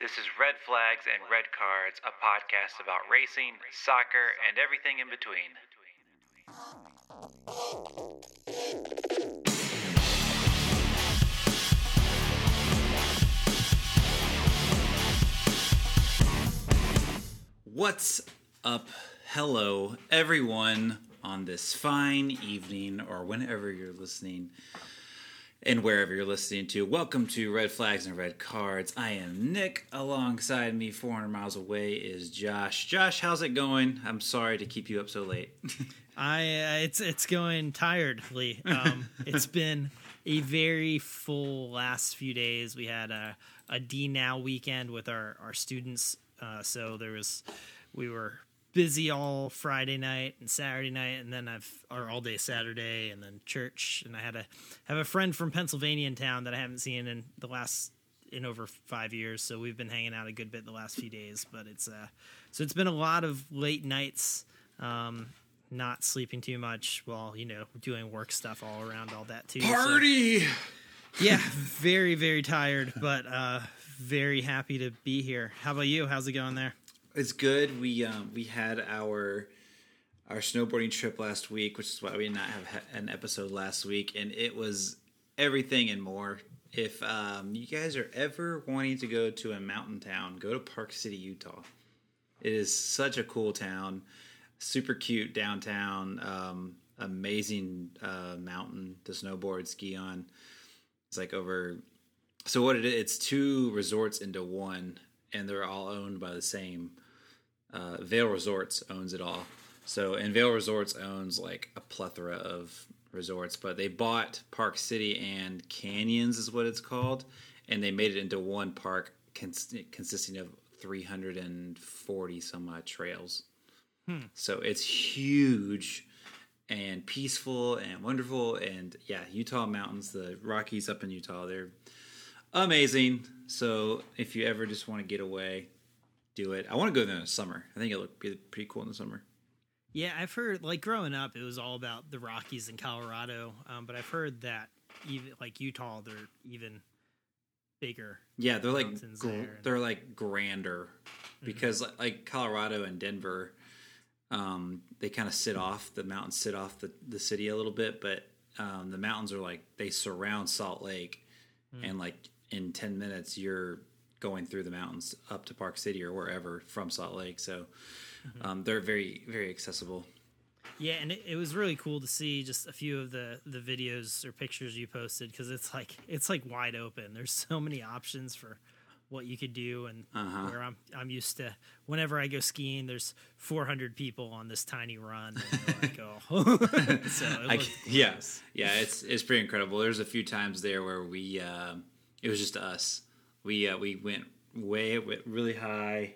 This is Red Flags and Red Cards, a podcast about racing, soccer, and everything in between. What's up? Hello, everyone, on this fine evening or whenever you're listening and wherever you're listening to. Welcome to Red Flags and Red Cards. I am Nick. Alongside me, 400 miles away, is Josh. Josh, how's it going? I'm sorry to keep you up so late. I uh, it's it's going tiredly. Um, it's been a very full last few days. We had a a D now weekend with our our students, uh, so there was we were busy all Friday night and Saturday night, and then I've or all day Saturday, and then church. And I had a have a friend from Pennsylvania in town that I haven't seen in the last in over five years. So we've been hanging out a good bit the last few days. But it's uh, so it's been a lot of late nights. Um, not sleeping too much while you know doing work stuff all around all that too. So- Party! yeah, very very tired, but uh, very happy to be here. How about you? How's it going there? It's good. We um, we had our our snowboarding trip last week, which is why we did not have an episode last week, and it was everything and more. If um, you guys are ever wanting to go to a mountain town, go to Park City, Utah. It is such a cool town, super cute downtown, um, amazing uh, mountain to snowboard, ski on. It's like over. So what it is? It's two resorts into one, and they're all owned by the same. Uh, Vail Resorts owns it all. So, and Vail Resorts owns like a plethora of resorts, but they bought Park City and Canyons is what it's called, and they made it into one park cons- consisting of 340 some odd trails. So it's huge and peaceful and wonderful. And yeah, Utah mountains, the Rockies up in Utah, they're amazing. So if you ever just want to get away, do it. I want to go there in the summer. I think it look pretty pretty cool in the summer. Yeah, I've heard like growing up, it was all about the Rockies in Colorado, um, but I've heard that even like Utah, they're even bigger. Yeah, they're like they're like grander because like, like Colorado and Denver, um, they kind of sit off the mountains, sit off the the city a little bit, but um, the mountains are like they surround Salt Lake, and like in ten minutes you're going through the mountains up to Park City or wherever from Salt Lake. So um, they're very very accessible. Yeah, and it, it was really cool to see just a few of the the videos or pictures you posted because it's like it's like wide open. There's so many options for what you could do, and Uh-huh. where I'm I'm used to whenever I go skiing, there's 400 people on this tiny run. And like, oh, so it I yeah, yeah, it's it's pretty incredible. There's a few times there where we um it was just us. We uh, we went way went really high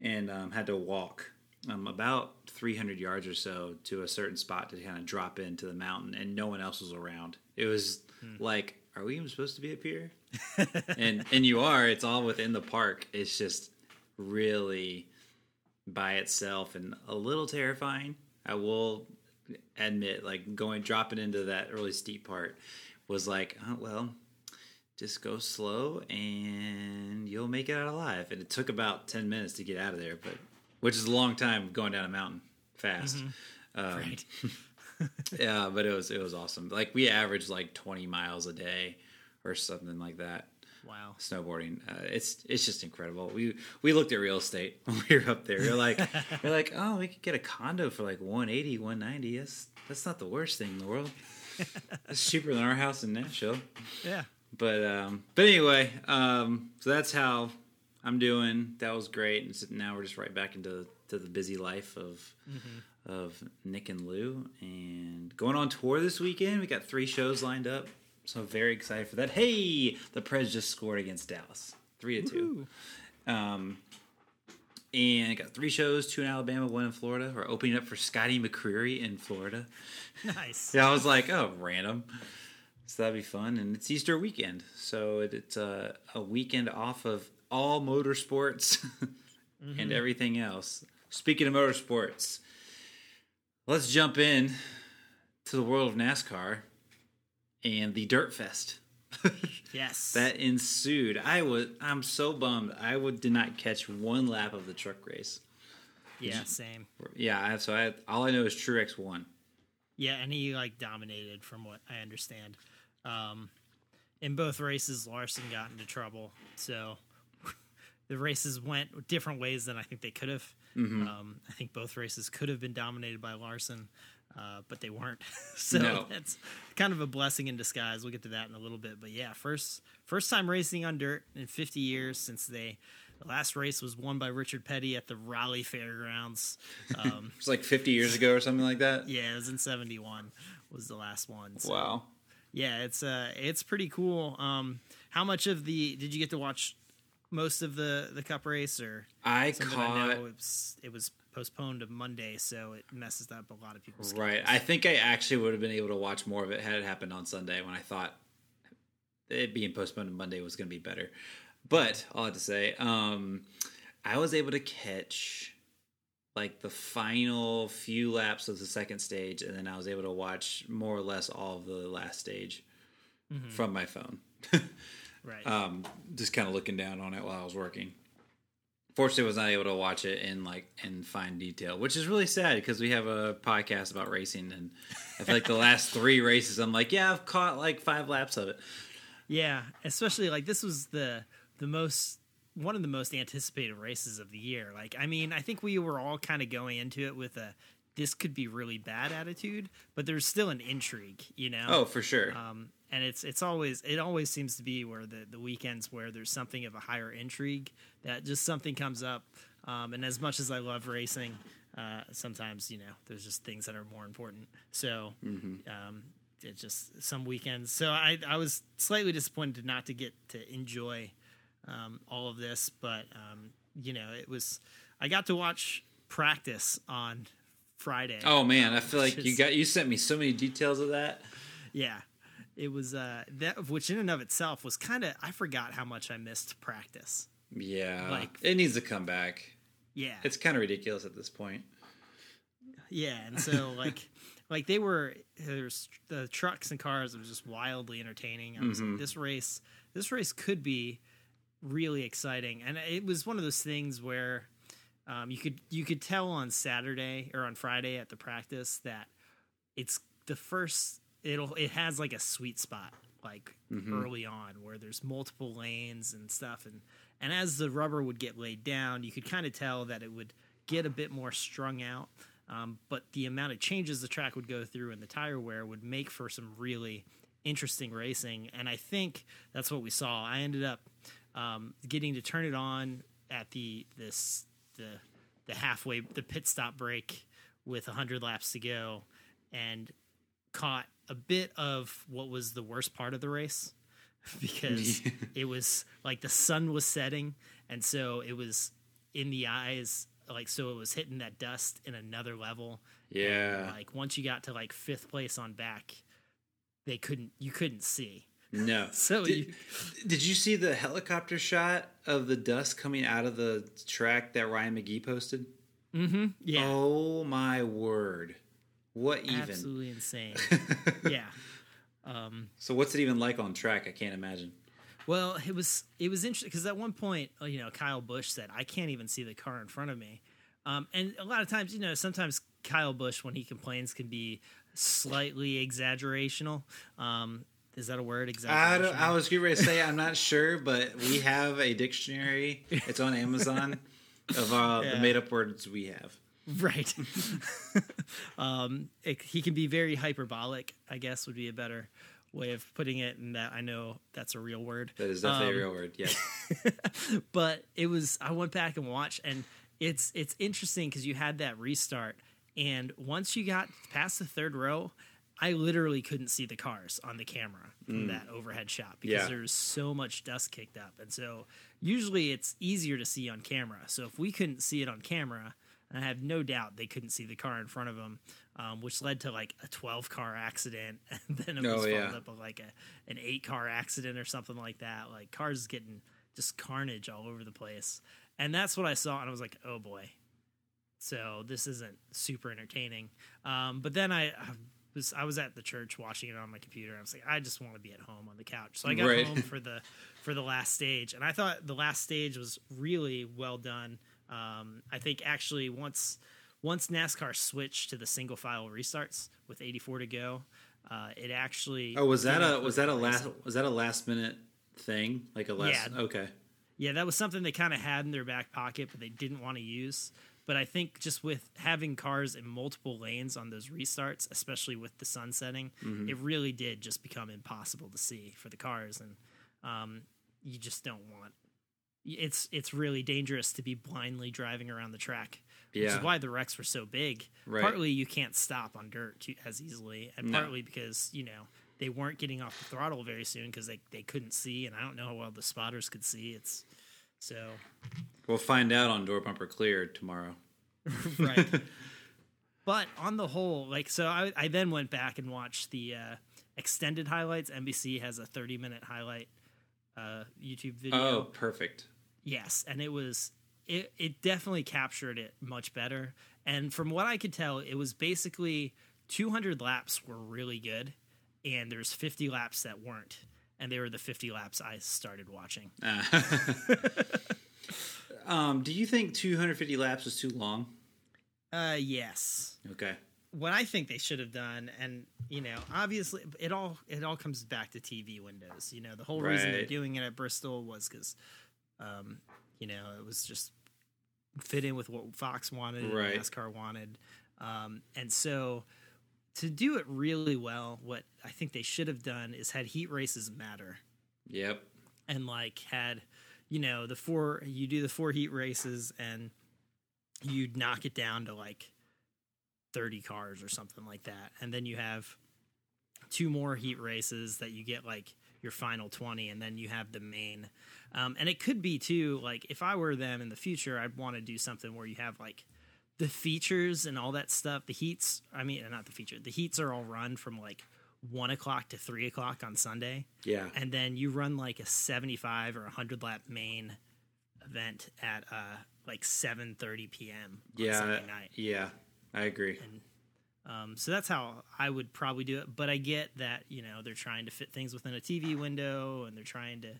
and um, had to walk um, about 300 yards or so to a certain spot to kind of drop into the mountain, and no one else was around. It was like, are we even supposed to be up here? and and you are. It's all within the park. It's just really by itself and a little terrifying. I will admit, like going dropping into that really steep part was like, oh, well, just go slow and you'll make it out alive. And it took about ten minutes to get out of there, but which is a long time going down a mountain fast. Um, right. yeah, but it was it was awesome. Like we averaged like twenty miles a day or something like that Wow. snowboarding. Uh, it's it's just incredible. We we looked at real estate when we were up there. We are like we are like, oh, we could get a condo for like 180, 190. That's that's not the worst thing in the world. That's cheaper than our house in Nashville. Yeah. But um, but anyway, um, so that's how I'm doing. That was great. And so now we're just right back into to the busy life of of Nick and Lou, and going on tour this weekend. We got three shows lined up, so very excited for that. Hey, the Preds just scored against Dallas, three to two. Um, and got three shows: two in Alabama, one in Florida. We're opening up for Scotty McCreery in Florida. Nice. Yeah, I was like, oh, random. So that'd be fun, and it's Easter weekend, so it, it's a, a weekend off of all motorsports and mm-hmm. everything else. Speaking of motorsports, let's jump in to the world of NASCAR and the Dirt Fest. Yes. that ensued. I was I'm so bummed. I would did not catch one lap of the truck race. yeah, same. Yeah, so I all I know is Truex won. Yeah, and he like dominated from what I understand. Um, in both races, Larson got into trouble, so the races went different ways than I think they could have. Mm-hmm. Um, I think both races could have been dominated by Larson, uh, but they weren't. so No. that's kind of a blessing in disguise. We'll get to that in a little bit, but yeah, first first time racing on dirt in 50 years since they. The last race was won by Richard Petty at the Raleigh Fairgrounds. Um, It's like 50 years ago or something like that. yeah, it was in '71. Was the last one. So, Wow. Yeah, it's uh, it's pretty cool. Um, how much of the did you get to watch? Most of the the cup race, or I caught I know it was it was postponed to Monday, so it messes up a lot of people's Right. I think I actually would have been able to watch more of it had it happened on Sunday when I thought it being postponed to Monday was going to be better. But all I have to say, um, I was able to catch like the final few laps of the second stage, and then I was able to watch more or less all of the last stage from my phone. right. um, just kind of looking down on it while I was working. Fortunately, I was not able to watch it in like in fine detail, which is really sad because we have a podcast about racing, and I feel like the last three races, I'm like, yeah, I've caught like five laps of it. Yeah, especially like this was the the most one of the most anticipated races of the year. Like, I mean, I think we were all kind of going into it with a this could be really bad attitude, but there's still an intrigue, you know. Oh, for sure. Um, and it's it's always it always seems to be where the the weekends where there's something of a higher intrigue that just something comes up. Um, and as much as I love racing, uh, sometimes you know there's just things that are more important. So um, it just some weekends. So I I was slightly disappointed not to get to enjoy um, all of this, but um, you know it was I got to watch practice on Friday. oh man, I feel like which you got you sent me so many details of that. Yeah. It was uh that which in and of itself was kind of I forgot how much I missed practice. Yeah, Like- it needs to come back. Yeah. It's kind of ridiculous at this point. yeah, and so like like they were there's the trucks and cars it was just wildly entertaining. I was like this race this race could be really exciting. And it was one of those things where um, you could you could tell on Saturday or on Friday at the practice that it's the first it'll it has like a sweet spot like early on where there's multiple lanes and stuff. And and as the rubber would get laid down you could kind of tell that it would get a bit more strung out. Um, but the amount of changes the track would go through and the tire wear would make for some really interesting racing. And i think that's what we saw. I ended up um, getting to turn it on at the this the the halfway the pit stop break with 100 laps to go and caught a bit of what was the worst part of the race because it was like the sun was setting and so it was in the eyes like so it was hitting that dust in another level Yeah. like once you got to like fifth place on back they couldn't you couldn't see No. So did, you- did you see the helicopter shot of the dust coming out of the track that Ryan McGee posted? mm-hmm yeah Oh my word! What even? absolutely insane yeah um So what's it even like on track? I can't imagine. Well, it was it was interesting because at one point, uh, you know, Kyle Busch said, "I can't even see the car in front of me," um, and a lot of times, you know, sometimes Kyle Busch, when he complains, can be slightly exaggerational. Um, is that a word? Exactly? I, don't, I was getting ready to say I'm not sure, but we have a dictionary. It's on Amazon of uh, Yeah. the made up words we have. right. um, it, he can be very hyperbolic. I guess would be a better way of putting it, and that I know that's a real word. That is definitely Um, a real word. Yes. but it was I went back and watched and it's it's interesting because you had that restart and once you got past the third row I literally couldn't see the cars on the camera from that overhead shot because Yeah. there was so much dust kicked up and so usually it's easier to see on camera so if we couldn't see it on camera and I have no doubt they couldn't see the car in front of them, um, which led to like a 12 car accident. And then it was Oh, followed yeah. up with like a, an eight car accident or something like that. Like cars getting just carnage all over the place. And that's what I saw. And I was like, oh boy. So this isn't super entertaining. Um, but then I, was I was at the church watching it on my computer. I was like, I just want to be at home on the couch. So I got Right. home for the for the last stage, and I thought the last stage was really well done. Um, I think actually once once NASCAR switched to the single file restarts with 84 to go, uh, it actually Oh, was that a was that a last was that a last minute thing? Like a last Yeah. okay. Yeah, that was something they kind of had in their back pocket, but they didn't want to use. But I think just with having cars in multiple lanes on those restarts, especially with the sun setting, Mm-hmm. it really did just become impossible to see for the cars, and um, you just don't want. It's it's really dangerous to be blindly driving around the track, which Yeah. is why the wrecks were so big. Right. Partly you can't stop on dirt too, as easily, and No. partly because you know they weren't getting off the throttle very soon because they, they couldn't see, and I don't know how well the spotters could see. It's so We'll find out on door bumper clear tomorrow. right. but on the whole, like so, I, I then went back and watched the uh, extended highlights. NBC has a thirty minute highlight uh, YouTube video. Oh, perfect. Yes, and it was it it definitely captured it much better. And from what I could tell, it was basically 200 laps were really good, and there's 50 laps that weren't, and they were the 50 laps I started watching. Um, do you think 250 laps was too long? Uh, yes. Okay. What I think they should have done, and you know, obviously, it all it all comes back to TV windows. You know, the whole reason they're doing it at Bristol was because, um, you know, it was just fit in with what Fox wanted, and Right. NASCAR wanted, um, and so to do it really well, what I think they should have done is had heat races matter. Yep. and like had you know the four you do the four heat races and you'd knock it down to like 30 cars or something like that. And then you have two more heat races that you get like your final 20 and then you have the main. Um, and it could be too like if i were them in the future i'd want to do something where you have like the features and all that stuff the heats i mean not the feature the heats are all run from like one o'clock to three o'clock on sunday Yeah. and then you run like a 75 or 100 lap main event at uh like 7:30 p.m. on Yeah. Sunday night. Yeah. I agree. Um, so that's how I would probably do it. But I get that you know they're trying to fit things within a TV window and they're trying to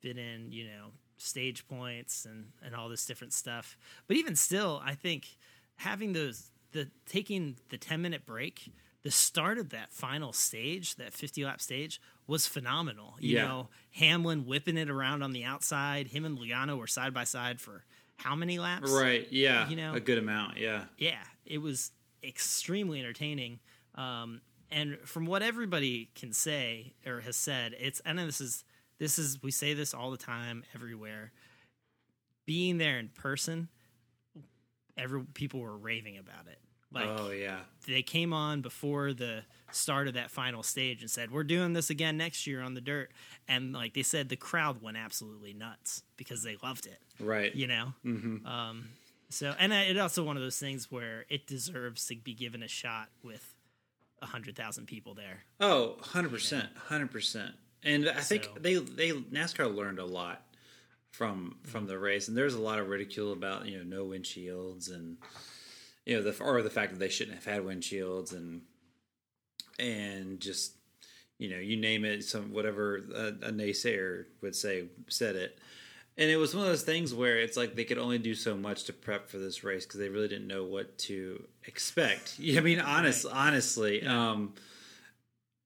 fit in you know stage points and and all this different stuff. But even still, I think having those the taking the 10 minute break. The start of that final stage, that 50 lap stage, was phenomenal. You Yeah. know, Hamlin whipping it around on the outside. Him and Logano were side by side for how many laps? Right. Yeah. You know- a good amount. Yeah. yeah, it was extremely entertaining. Um, and from what everybody can say or has said, it's and this is this is we say this all the time everywhere. Being there in person, every people were raving about it. Like oh yeah. they came on before the start of that final stage and said, "We're doing this again next year on the dirt." And like they said, the crowd went absolutely nuts because they loved it Right. you know um so and it's also one of those things where it deserves to be given a shot with a hundred thousand people there Oh, 100%. 100%. And I think So- they they NASCAR learned a lot from from the race and there's a lot of ridicule about, you know, no windshields and you know, the or the fact that they shouldn't have had windshields and and just you know, you name it, some whatever a, a naysayer would say said it. And it was one of those things where it's like they could only do so much to prep for this race because they really didn't know what to expect. I mean, honest, honestly, um,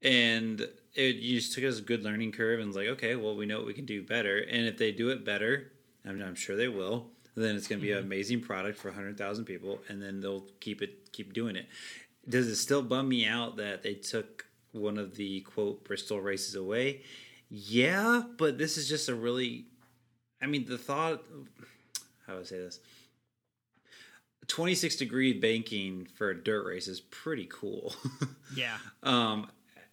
and it you just took as a good learning curve and was like, okay, well, we know what we can do better, and if they do it better, I'm, I'm sure they will. Then it's going to be an amazing product for 100,000 people, and then they'll keep it, keep doing it. Does it still bum me out that they took one of the quote Bristol races away? Yeah, but this is just a really, I mean, the thought. How do I say this? 26 degree banking for a dirt race is pretty cool. yeah Um,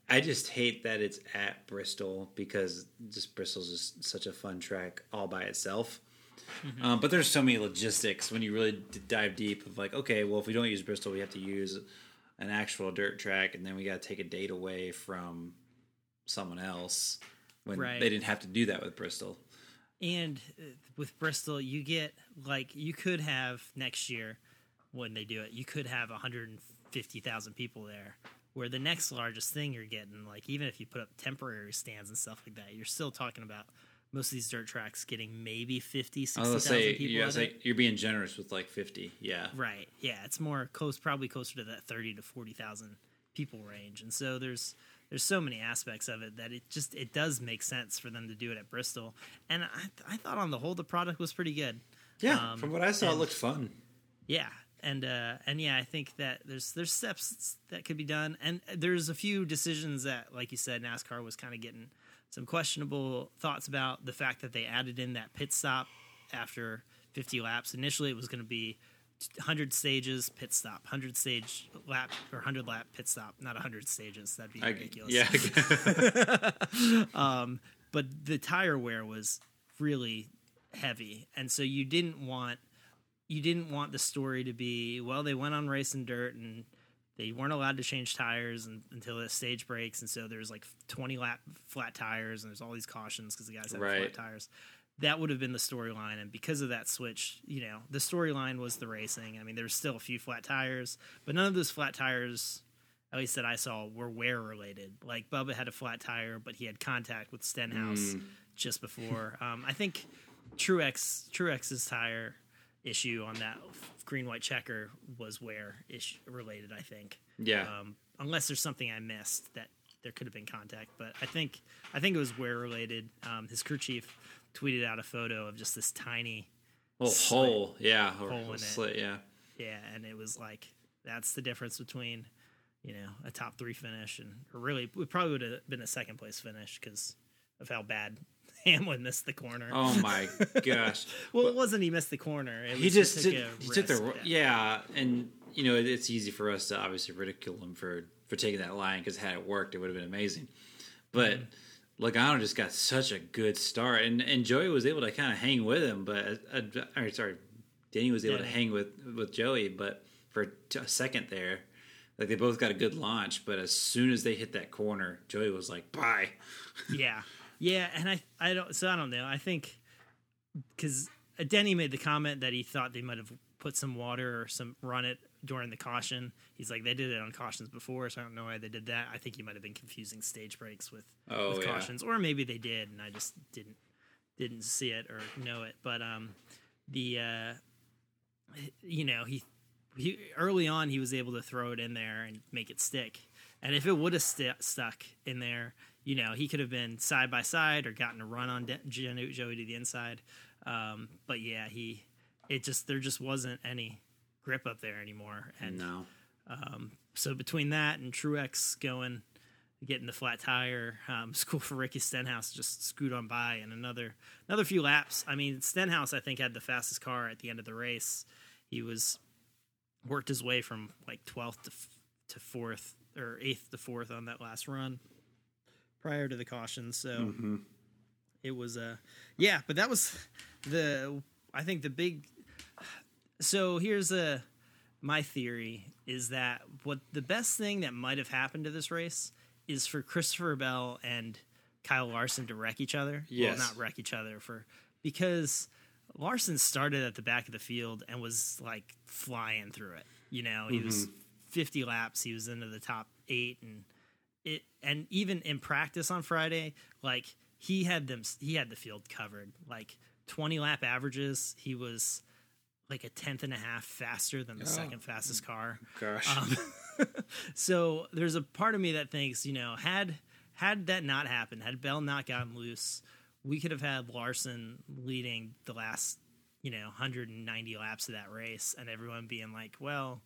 I just hate that it's at Bristol because just Bristol's just such a fun track all by itself. Um, but there's so many logistics when you really d- dive deep of like, okay, well, if we don't use Bristol, we have to use an actual dirt track, and then we got to take a date away from someone else when Right. they didn't have to do that with Bristol. and uh, with bristol you get like you could have next year when they do it you could have 150000 people there Where the next largest thing you're getting, like even if you put up temporary stands and stuff like that, you're still talking about most of these dirt tracks getting maybe 50, I 60,000 say, people. yeah, like you're being generous with like 50. Yeah. Right. Yeah, it's more close, probably closer to that thirty to forty thousand people range, and so there's there's so many aspects of it that it just it does make sense for them to do it at Bristol, and I I thought on the whole the product was pretty good. Yeah. Um, from what I saw, it looked fun. Yeah, and uh, and yeah, I think that there's there's steps that could be done, and there's a few decisions that, like you said, NASCAR was kind of getting some questionable thoughts about the fact that they added in that pit stop after 50 laps. Initially, it was going to be 100 stages pit stop, 100 stage lap or 100 lap pit stop, not 100 stages. That'd be I, ridiculous. yeah. but the tire wear was really heavy and so you didn't want you didn't want the story to be well they went on race and dirt and they weren't allowed to change tires and, until the stage breaks and so there's like 20 lap flat tires and there's all these cautions because the guys have Right. flat tires that would have been the storyline and because of that switch you know the storyline was the racing i mean there's still a few flat tires but none of those flat tires at least that I saw, were wear related. Like Bubba had a flat tire, but he had contact with Stenhouse Mm. just before. Um, I think Truex Truex's tire issue on that green white checker was wear issue related. I think, Yeah. um, unless there's something I missed that there could have been contact, but I think I think it was wear related. Um, his crew chief tweeted out a photo of just this tiny Well, slit. hole. Yeah. Hole in it. Yeah. Yeah, and it was like that's the difference between you know a top three finish and or really it probably would have been a second place finish because of how bad Hamlin missed the corner. Oh my gosh. well, it wasn't he missed the corner. It he was just took took, a he took the yeah, and you know it's easy for us to obviously ridicule him for for taking that line because had it worked, it would have been amazing. But Mm-hmm. Logano just got such a good start, and and Joey was able to kind of hang with him, but uh, or sorry, Danny was able to hang with with Joey, but for t- a second there. Like they both got a good launch, but as soon as they hit that corner, Joey was like, "Bye." yeah, yeah, and I I don't so I don't know. I think because Denny made the comment that he thought they might have put some water or some run it during the caution. He's like they did it on cautions before, so I don't know why they did that. I think he might have been confusing stage breaks with Oh, with yeah. cautions, or maybe they did, and I just didn't didn't see it or know it. But um, the uh, you know he he early on he was able to throw it in there and make it stick. And if it would have st- stuck in there, you know, he could have been side by side or gotten a run on De- Joey Joey to the inside. Um, but yeah, he it just there just wasn't any grip up there anymore. And No, um, so between that and Truex going, getting the flat tire, um, it's cool for Ricky Stenhouse just scoot on by and another another few laps. I mean, Stenhouse I think had the fastest car at the end of the race. He was worked his way from like 12th to f- to fourth or eighth to fourth on that last run prior to the caution. So mm-hmm. it was uh yeah, but that was the I think the big so here's a my theory is that what the best thing that might have happened to this race is for Christopher Bell and Kyle Larson to wreck each other. Yes. Well, not wreck each other for because Larson started at the back of the field and was like flying through it. You know, he was mm-hmm. 50 laps, he was into the top 8 and it and even in practice on Friday, like he had them he had the field covered. Like 20 lap averages, he was like a tenth and a half faster than the second fastest car. gosh, Um, so there's a part of me that thinks, you know, had had that not happened, had Bell not gotten loose, we could have had Larson leading the last, you know, 190 laps of that race, and everyone being like, well,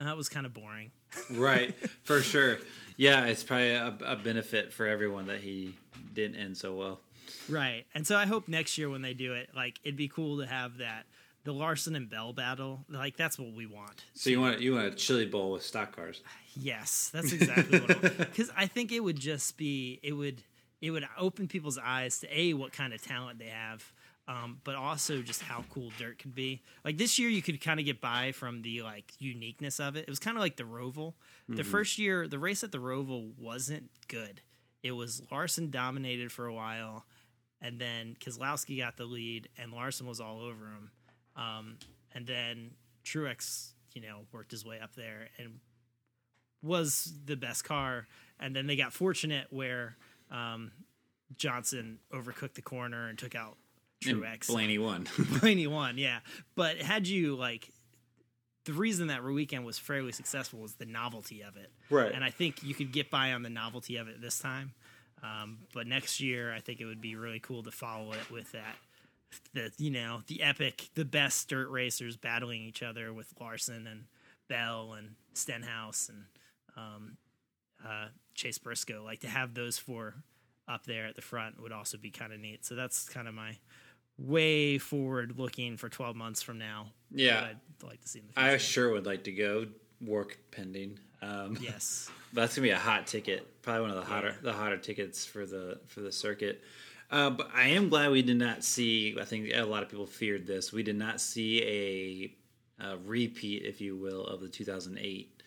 that was kind of boring. right for sure. Yeah, it's probably a, a benefit for everyone that he didn't end so well. Right. And so I hope next year when they do it, like it'd be cool to have that the Larson and Bell battle. Like that's what we want. So you want you want a chili bowl with stock cars? Yes, that's exactly what. I Because I think it would just be it would it would open people's eyes to a what kind of talent they have, um, but also just how cool dirt could be. Like this year, you could kind of get by from the like uniqueness of it. It was kind of like the Roval. The first year, the race at the Roval wasn't good. It was Larson dominated for a while, and then Keselowski got the lead, and Larson was all over him. Um, and then Truex, you know, worked his way up there and was the best car, and then they got fortunate where um, Johnson overcooked the corner and took out Truex. Blaney won. Blaney won, yeah. But had you like the reason that weekend was fairly successful was the novelty of it, Right. And I think you could get by on the novelty of it this time. Um, but next year, I think it would be really cool to follow it with that. The you know the epic, the best dirt racers battling each other with Larson and Bell and Stenhouse and um, uh, Chase Briscoe. Like to have those four up there at the front would also be kind of neat. So that's kind of my way forward looking for 12 months from now. Yeah. I'd like to see in the future. I sure would like to go. Work pending. Um, yes. That's gonna be a hot ticket. Probably one of the hotter Yeah. the hotter tickets for the for the circuit. Uh, but I am glad we did not see. I think a lot of people feared this. We did not see a, a repeat, if you will, of the 2008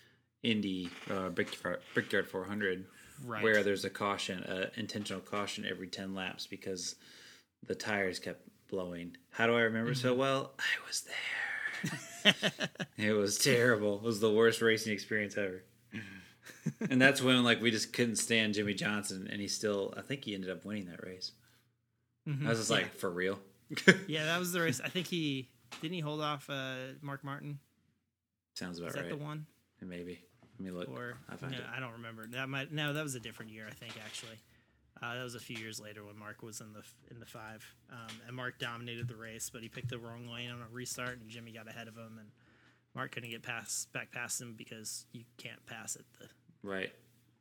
Indy uh, Brickyard, Brickyard 400, Right. where there's a caution, a intentional caution every 10 laps because the tires kept blowing. How do I remember so Mm-hmm. well? I was there. it was terrible. It was the worst racing experience ever. and that's when like we just couldn't stand Jimmie Johnson, and he still. I think he ended up winning that race. Mhm. I was just Yeah. like, for real. Yeah, that was the race. I think he didn't he hold off uh, Mark Martin. Sounds about Is that right. the one? Maybe. Let me look. Or I'll no. I don't remember. That might no, that was a different year. I think actually. Uh, that was a few years later when Mark was in the in the five, um, and Mark dominated the race, but he picked the wrong lane on a restart, and Jimmy got ahead of him, and Mark couldn't get past back past him because you can't pass at the. Right.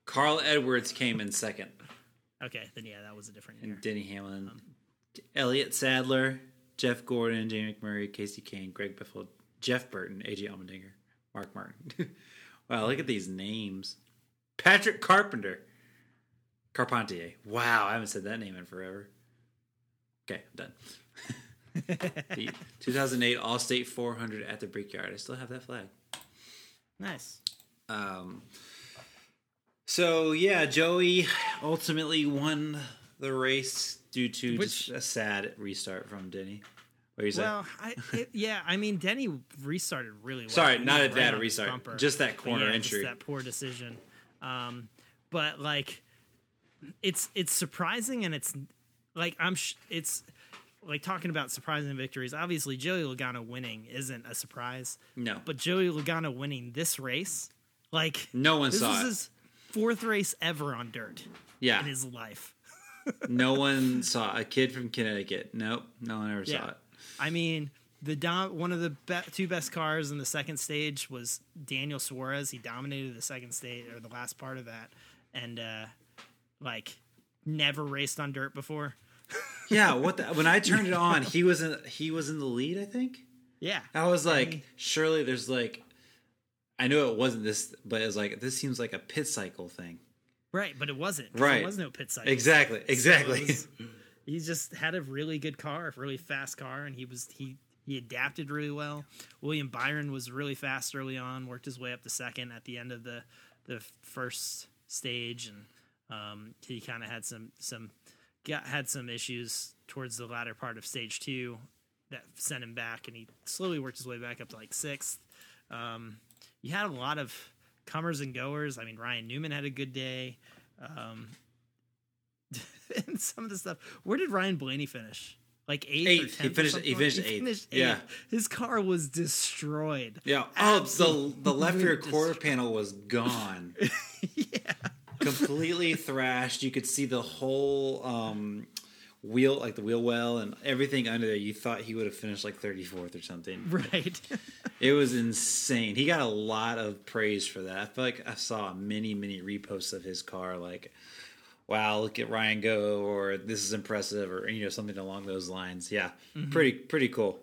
Carl Edwards came in second, Okay, then yeah, that was a different year. and Denny Hamlin, Elliott Sadler, Jeff Gordon, Jamie McMurray, Kasey Kahne, Greg Biffle, Jeff Burton, AJ Allmendinger, Mark Martin. wow, look at these names. Patrick Carpenter. Carpentier. Wow, I haven't said that name in forever. Okay, I'm done. the 2008 Allstate 400 at the Brickyard. I still have that flag. Nice. Um, so yeah, Joey ultimately won the race due to Which- just a sad restart from Denny. What you say? Well, I, it, yeah, I mean, Denny restarted really well. Sorry, not a bad restart, just that corner yeah, entry. That poor decision. Um, but like, it's it's surprising, and it's like I'm. Sh- it's like talking about surprising victories. Obviously, Joey Logano winning isn't a surprise, no, but Joey Logano winning this race, like no one this saw was it. his fourth race ever on dirt yeah, in his life. no one saw a kid from Connecticut. Nope, no one ever Yeah. saw it. I mean, the dom- one of the be- two best cars in the second stage was Daniel Suarez. He dominated the second stage or the last part of that, and uh, like never raced on dirt before. Yeah, what the, when I turned it on, he was in he was in the lead. I think. Yeah, I was like, mean- surely there's like, I knew it wasn't this, but it was like this seems like a pit cycle thing. right, but it wasn't. Right. there was no pit cycle. Exactly, exactly. So was- he just had a really good car, a really fast car, and he was he he adapted really well. William Byron was really fast early on, worked his way up to second at the end of the the first stage, and um, he kind of had some some got had some issues towards the latter part of stage two that sent him back, and he slowly worked his way back up to like sixth. Um, you had a lot of comers and goers. I mean, Ryan Newman had a good day. Um, and some of the stuff. Where did Ryan Blaney finish? Like eighth. or Eighth. He 10th or finished- he finished eighth. Yeah. His car was destroyed. Yeah. Oh, the the left rear quarter panel was gone. yeah. Completely thrashed. You could see the whole um, wheel, like the wheel well and everything under there. You thought he would have finished like 34th or something. Right. It was insane. He got a lot of praise for that. I feel like I saw many, many reposts of his car, like, "Wow, look at Ryan go," or "This is impressive," or you know something along those lines. Yeah, Mm-hmm. pretty, pretty cool.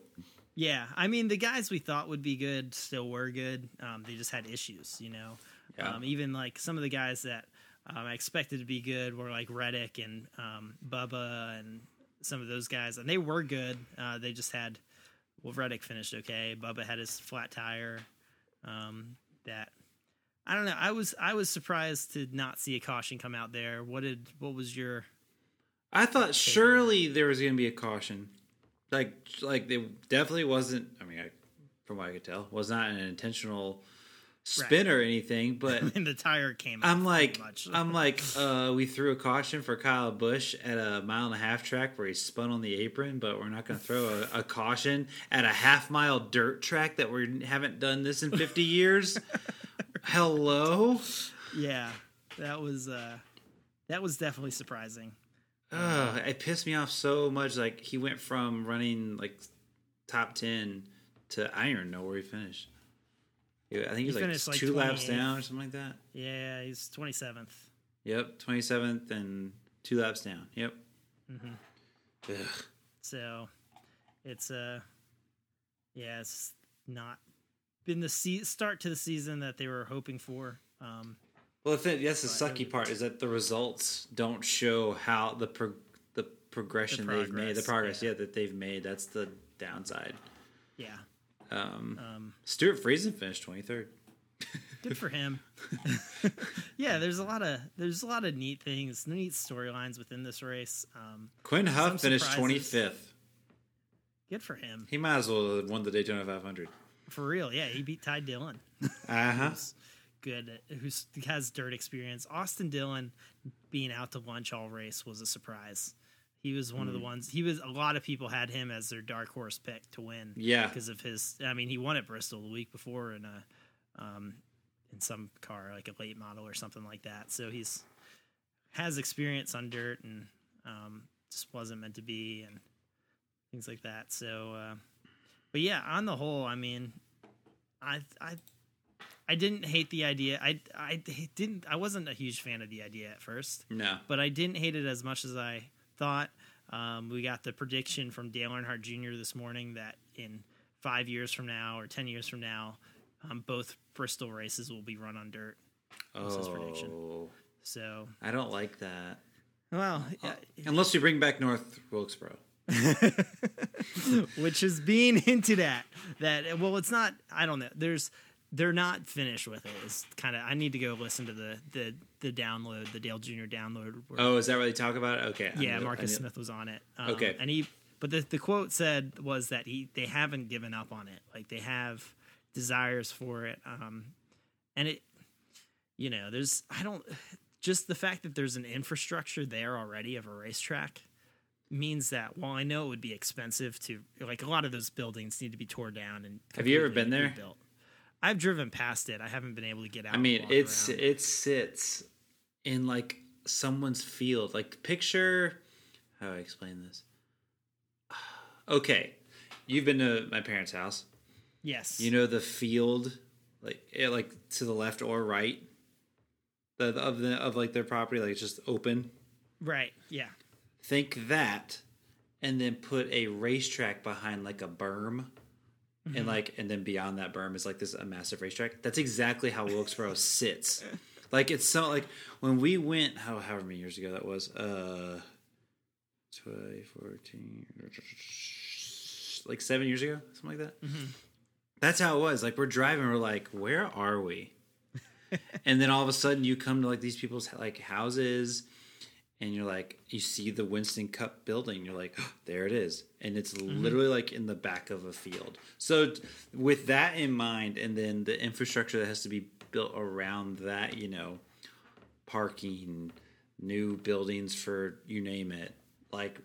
yeah. I mean, the guys we thought would be good still were good. Um, they just had issues, you know. Yeah. Um, even like some of the guys that um, I expected to be good were like Reddick and um, Bubba and some of those guys, and they were good. Uh, they just had well, Reddick finished okay. Bubba had his flat tire. Um, that I don't know. I was I was surprised to not see a caution come out there. What did what was your I thought surely there was going to be a caution, like, like it definitely wasn't. I mean, I, from what I could tell, was not an intentional spin or anything, but and the tire came. I'm like. I'm like, uh, we threw a caution for Kyle Busch at a mile and a half track where he spun on the apron, but we're not going to throw a, a caution at a half mile dirt track that we haven't done this in 50 years. Hello. yeah, that was uh, that was definitely surprising. Ugh, it pissed me off so much. Like he went from running like top ten to I don't know where he finished. Yeah, I think he was like finished, like, two laps down or something like that. Yeah, he's twenty seventh. Yep, twenty seventh and two laps down. Yep. Mm-hmm. Ugh. So it's uh yeah, it's not been the se- start to the season that they were hoping for. Um, Well, the that's the sucky part is that the results don't show how the pro- the progression they've made, the progress, progress, yeah. yeah. that they've made. That's the downside. yeah, Um, um, Stewart Friesen finished twenty third. good for him. yeah, there's a lot of there's a lot of neat things, neat storylines within this race. Um, Quin Houff finished twenty fifth. good for him, He might as well have won the Daytona five hundred. for real. Yeah, he beat Ty Dillon. Uh huh. good Who has dirt experience. Austin Dillon being out to lunch all race was a surprise. He was one of Hmm. the ones. He was a lot of people had him as their dark horse pick to win. Yeah. because of his. I mean, he won at Bristol the week before in a, um, in some car like a late model or something like that. So he's has experience on dirt and um, just wasn't meant to be and things like that. So, uh, but yeah, on the whole, I mean, I I I didn't hate the idea. I I didn't. I wasn't a huge fan of the idea at first, No. but I didn't hate it as much as I thought. Um, we got the prediction from Dale Earnhardt Jr. this morning that in five years from now or ten years from now, um, both Bristol races will be run on dirt. his prediction. Oh, So, I don't like that. well, yeah, Unless we bring back North Wilkesboro. which is being hinted at that well it's not i don't know there's they're not finished with it it's kind of i need to go listen to the the the download the dale jr download where- Oh, is that what they talk about? Okay. Yeah knew- marcus smith was on it um, Okay. and he but the, the quote said was that he they haven't given up on it like they have desires for it um and it you know there's i don't just the fact that there's an infrastructure there already of a racetrack means that while I know it would be expensive to like a lot of those buildings need to be torn down and Have you ever been there? rebuilt. I've driven past it. I haven't been able to get out. I mean, it's around. it sits in like someone's field. Like picture how do I explain this? Okay, you've been to my parents' house. yes. You know the field, like eh, like to the left or right, the of the of like their property, like it's just open. right? Yeah. Think that, and then put a racetrack behind like a berm. Mm-hmm. And like, and then beyond that berm is like this a massive racetrack. That's exactly how Wilkesboro sits. Like it's so like when we went, how however many years ago that was, uh, 2014, like seven years ago, something like that. Mm-hmm. That's how it was. Like we're driving, we're like, where are we? and then all of a sudden, you come to like these people's like houses, and you're like, you see the Winston Cup building. You're like, there it is, and it's literally like in the back of a field. So with that in mind, and then the infrastructure that has to be built around that, you know, parking, new buildings for you name it. Like,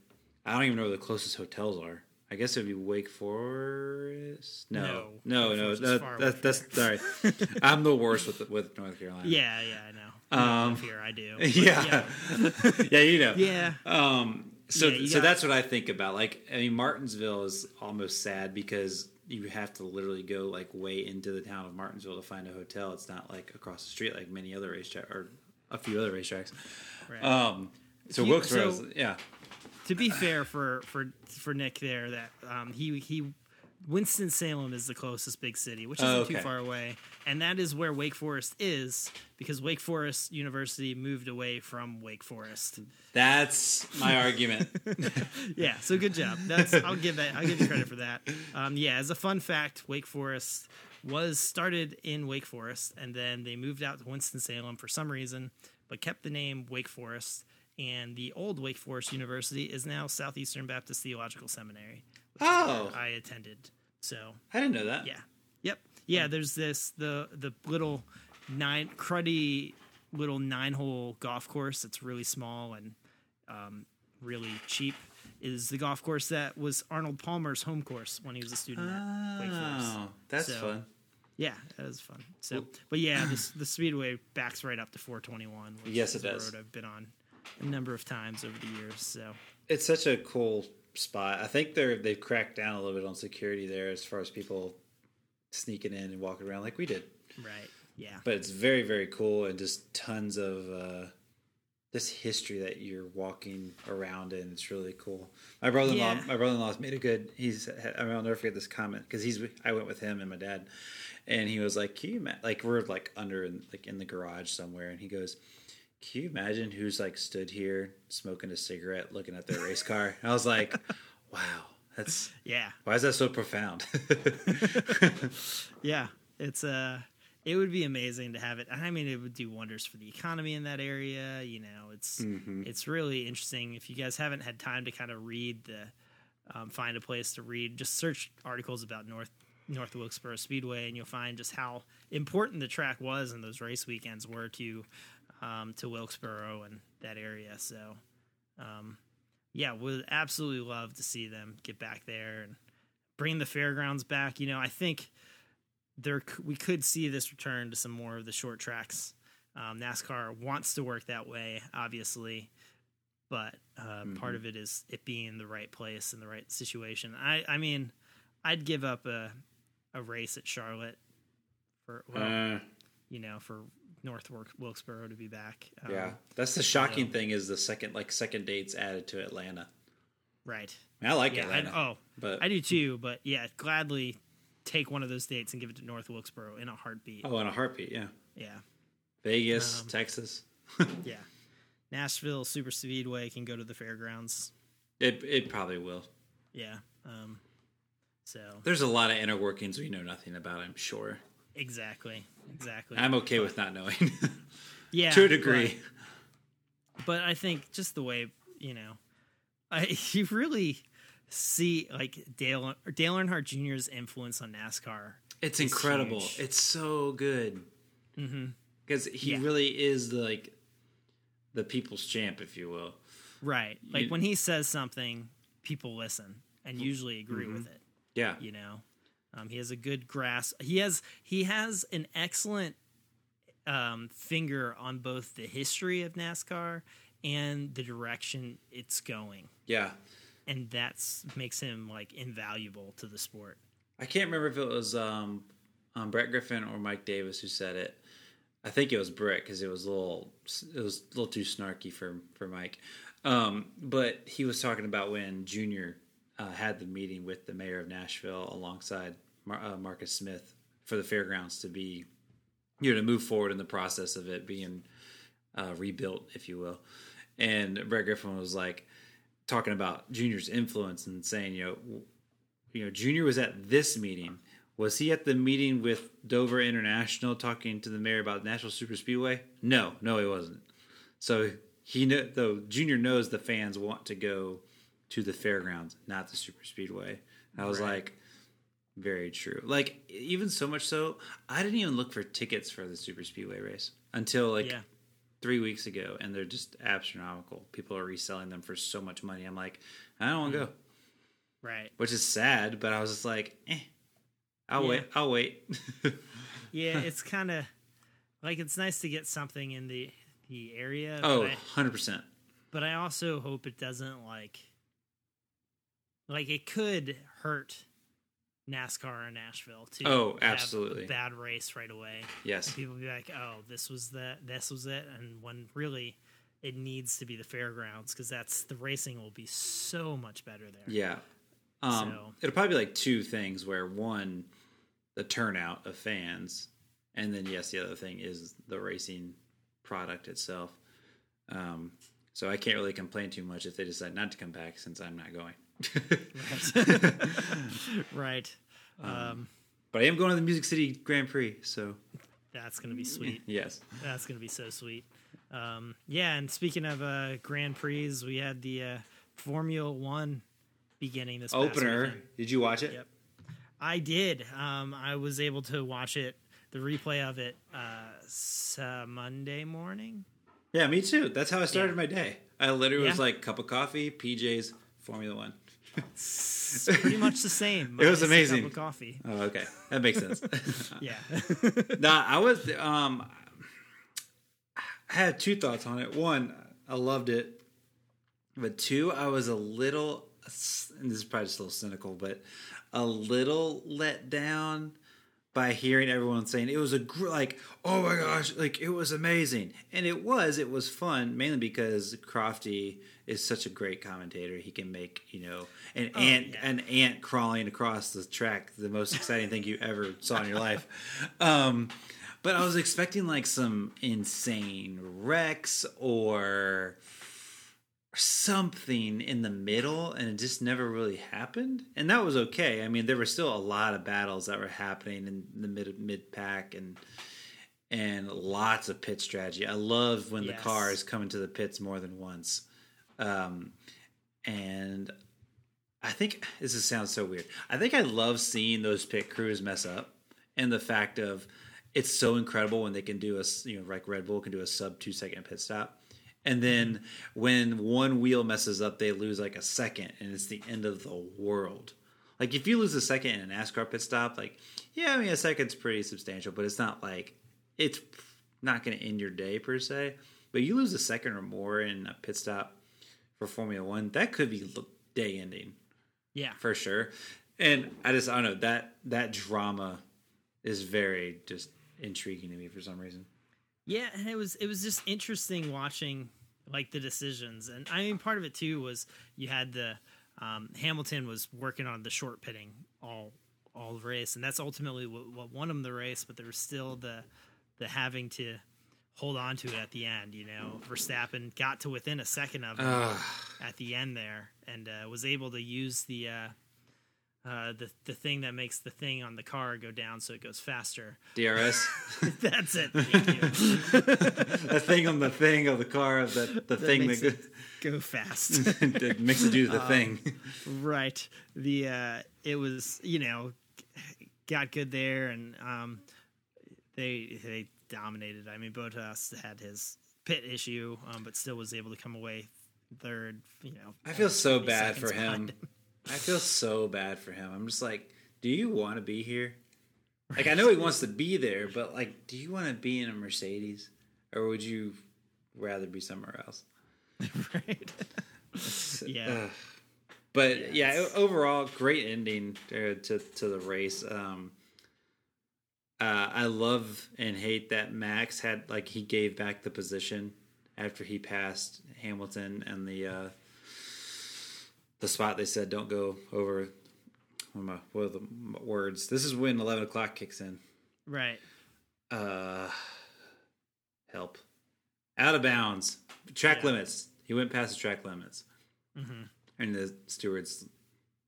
I don't even know where the closest hotels are. I guess it'd be Wake Forest. No, no, no. No far that, that's sorry. I'm the worst with with North Carolina. Yeah. Yeah. I know. Um, here, I do. But yeah, yeah, you know. Yeah. Um. So, Yeah, so got- that's what I think about. Like, I mean, Martinsville is almost sad because you have to literally go like way into the town of Martinsville to find a hotel. It's not like across the street like many other racetracks or a few other racetracks. Right. Um. So You- Wilkesboro, so- yeah. to be fair for for for Nick there, that um, he he Winston Salem is the closest big city, which isn't Oh, too far away, and that is where Wake Forest is because Wake Forest University moved away from Wake Forest. That's my argument. Yeah, so good job. That's I'll give that I'll give you credit for that. Um, yeah, as a fun fact, Wake Forest was started in Wake Forest, and then they moved out to Winston Salem for some reason, but kept the name Wake Forest. And the old Wake Forest University is now Southeastern Baptist Theological Seminary. oh, I attended. So I didn't know that. yeah. Yeah, there's this the the little nine cruddy little nine hole golf course that's really small and um, really cheap is the golf course that was Arnold Palmer's home course when he was a student at Wake Forest. Oh, that's So- fun. Yeah, that was fun. So, but yeah, the, the Speedway backs right up to 421. Which Yes, is it a does. road I've been on a number of times over the years. So, It's such a cool spot. I think they're they've cracked down a little bit on security there as far as people sneaking in and walking around like we did. right, yeah, But it's very very cool and just tons of uh, this history that you're walking around in. It's really cool. My brother-in-law, Yeah. my brother-in-law's made a good. He's I mean, I'll never forget this comment because he's I went with him and my dad, and he was like, "Can you ima-" like we're like under in, like in the garage somewhere?" And he goes. Can you imagine who's like stood here smoking a cigarette, looking at their race car? And I was like, "Wow, that's yeah, why is that so profound?" yeah. It's uh it would be amazing to have it. I mean, it would do wonders for the economy in that area. You know, it's Mm-hmm. it's really interesting. If you guys haven't had time to kind of read the, um, find a place to read, just search articles about North North Wilkesboro Speedway, and you'll find just how important the track was and those race weekends were to um, to Wilkesboro and that area. So, um, yeah, would absolutely love to see them get back there and bring the fairgrounds back. You know, I think there we could see this return to some more of the short tracks. Um, NASCAR wants to work that way, obviously, but uh, part of it is it being the right place and the right situation. I, I mean, I'd give up a a race at Charlotte for well, Uh, you know for North Wilkesboro to be back. Um, yeah, that's the shocking thing is the second like second dates added to Atlanta. right. I, mean, I like Yeah, I, Atlanta. oh, but I do too. But yeah, gladly take one of those dates and give it to North Wilkesboro in a heartbeat. oh, in a heartbeat, yeah. Yeah, Vegas, Um, Texas. yeah. Nashville Super Speedway can go to the fairgrounds. It it probably will. Yeah. Um, so There's a lot of inner workings we know nothing about. I'm sure. exactly, exactly. I'm okay with not knowing yeah, to a degree. But, but I think just the way you know, I you really see like Dale Dale Earnhardt Jr.'s influence on NASCAR. It's incredible. huge. It's so good mm-hmm. because he Yeah. really is the like the people's champ, if you will. Right. Like You- when he says something, people listen and mm-hmm. usually agree with mm-hmm. it. Yeah, You know, um, he has a good grasp. He has he has an excellent um, finger on both the history of NASCAR and the direction it's going, yeah. and that's makes him like invaluable to the sport. I can't remember if it was um, um, Brett Griffin or Mike Davis who said it. I think it was Brett because it was a little it was a little too snarky for for Mike. Um, but he was talking about when Junior uh, had the meeting with the mayor of Nashville alongside Mar- uh, Marcus Smith for the fairgrounds to be you know to move forward in the process of it being uh, rebuilt, if you will. And Brett Griffin was like talking about Junior's influence and saying, you know, w- you know, Junior was at this meeting. Was he at the meeting with Dover International talking to the mayor about Nashville Super Speedway? No, no, he wasn't. So he know though Junior knows the fans want to go to the fairgrounds, not the Super Speedway. I was Right. like, very true. Like even so much so, I didn't even look for tickets for the Super Speedway race until like yeah. three weeks ago, and they're just astronomical. People are reselling them for so much money. I'm like, I don't want to go, Right. which is sad. But I was just like, eh, I'll Yeah. wait. I'll wait. Yeah, it's kind of like it's nice to get something in the the area. oh, but I, 100 percent. but I also hope it doesn't like like it could hurt NASCAR in Nashville too. Oh, absolutely. bad race right away. Yes. People be like, "Oh, this was the this was it," and when really it needs to be the fairgrounds because that's the racing will be so much better there. Yeah. Um, So- It'll probably be like two things where one, the turnout of fans, and then, yes, the other thing is the racing product itself. Um, so I can't really complain too much if they decide not to come back since I'm not going. Right. Um, but I am going to the Music City Grand Prix, so that's gonna be sweet. yes. That's gonna be so sweet. Um, yeah, and speaking of uh, Grand Prix, we had the uh, Formula One beginning this Opener. Did you watch it? Yep. I did. Um, I was able to watch it, the replay of it, uh, Monday morning. Yeah, me too. That's how I started Yeah. my day. I literally was like cup of coffee, PJs, Formula One. It's pretty much the same. It was amazing. coffee. Oh, okay, that makes sense. Yeah. nah, I was um, I had two thoughts on it. One, I loved it, but two, I was a little, and this is probably just a little cynical, but a little let down by hearing everyone saying it was a gr- like, oh my gosh, like it was amazing, and it was. It was fun, mainly because Crofty is such a great commentator. He can make you know an ant yeah. an ant crawling across the track the most exciting thing you ever saw in your life. Um, but I was expecting like some insane wrecks or something in the middle and it just never really happened and that was okay i mean there were still a lot of battles that were happening in the mid mid pack and and lots of pit strategy i love when Yes. the cars come into the pits more than once um and i think this is, sounds so weird i think i love seeing those pit crews mess up and the fact of it's so incredible when they can do a you know like red bull can do a sub two second pit stop and then when one wheel messes up, they lose like a second, and it's the end of the world. Like if you lose a second in a NASCAR pit stop, like yeah, I mean a second's pretty substantial, but it's not like it's not going to end your day per se. But you lose a second or more in a pit stop for Formula One, that could be day ending yeah. for sure. And I just I don't know that that drama is very just intriguing to me for some reason. Yeah, and it was it was just interesting watching like the decisions, and I mean part of it too was you had the um, Hamilton was working on the short pitting all all the race, and that's ultimately what, what won him the race. But there was still the the having to hold on to it at the end. You know, Verstappen got to within a second of him at the end there, and uh, was able to use the. Uh, uh, the the thing that makes the thing on the car go down so it goes faster. DRS. That's it. Thank you. the thing on the thing of the car, the the thing that, it go fast. that makes it do Um, the thing. right. The uh it was, you know, got good there and um they they dominated. I mean, Bottas had his pit issue, um, but still was able to come away third, you know. I feel so bad for him. behind I feel so bad for him. I'm just like, do you want to be here? Like, I know he wants to be there, but like, do you want to be in a Mercedes, or would you rather be somewhere else? right. yeah. Ugh. But Yeah, yeah, overall, great ending to to, to the race. Um, uh, I love and hate that Max had like he gave back the position after he passed Hamilton and the uh, the spot. They said don't go over. What, I- what are the words? This is when eleven o'clock kicks in. Right. Uh, help. Out of bounds. Track Yeah. limits. He went past the track limits. Mhm. And the stewards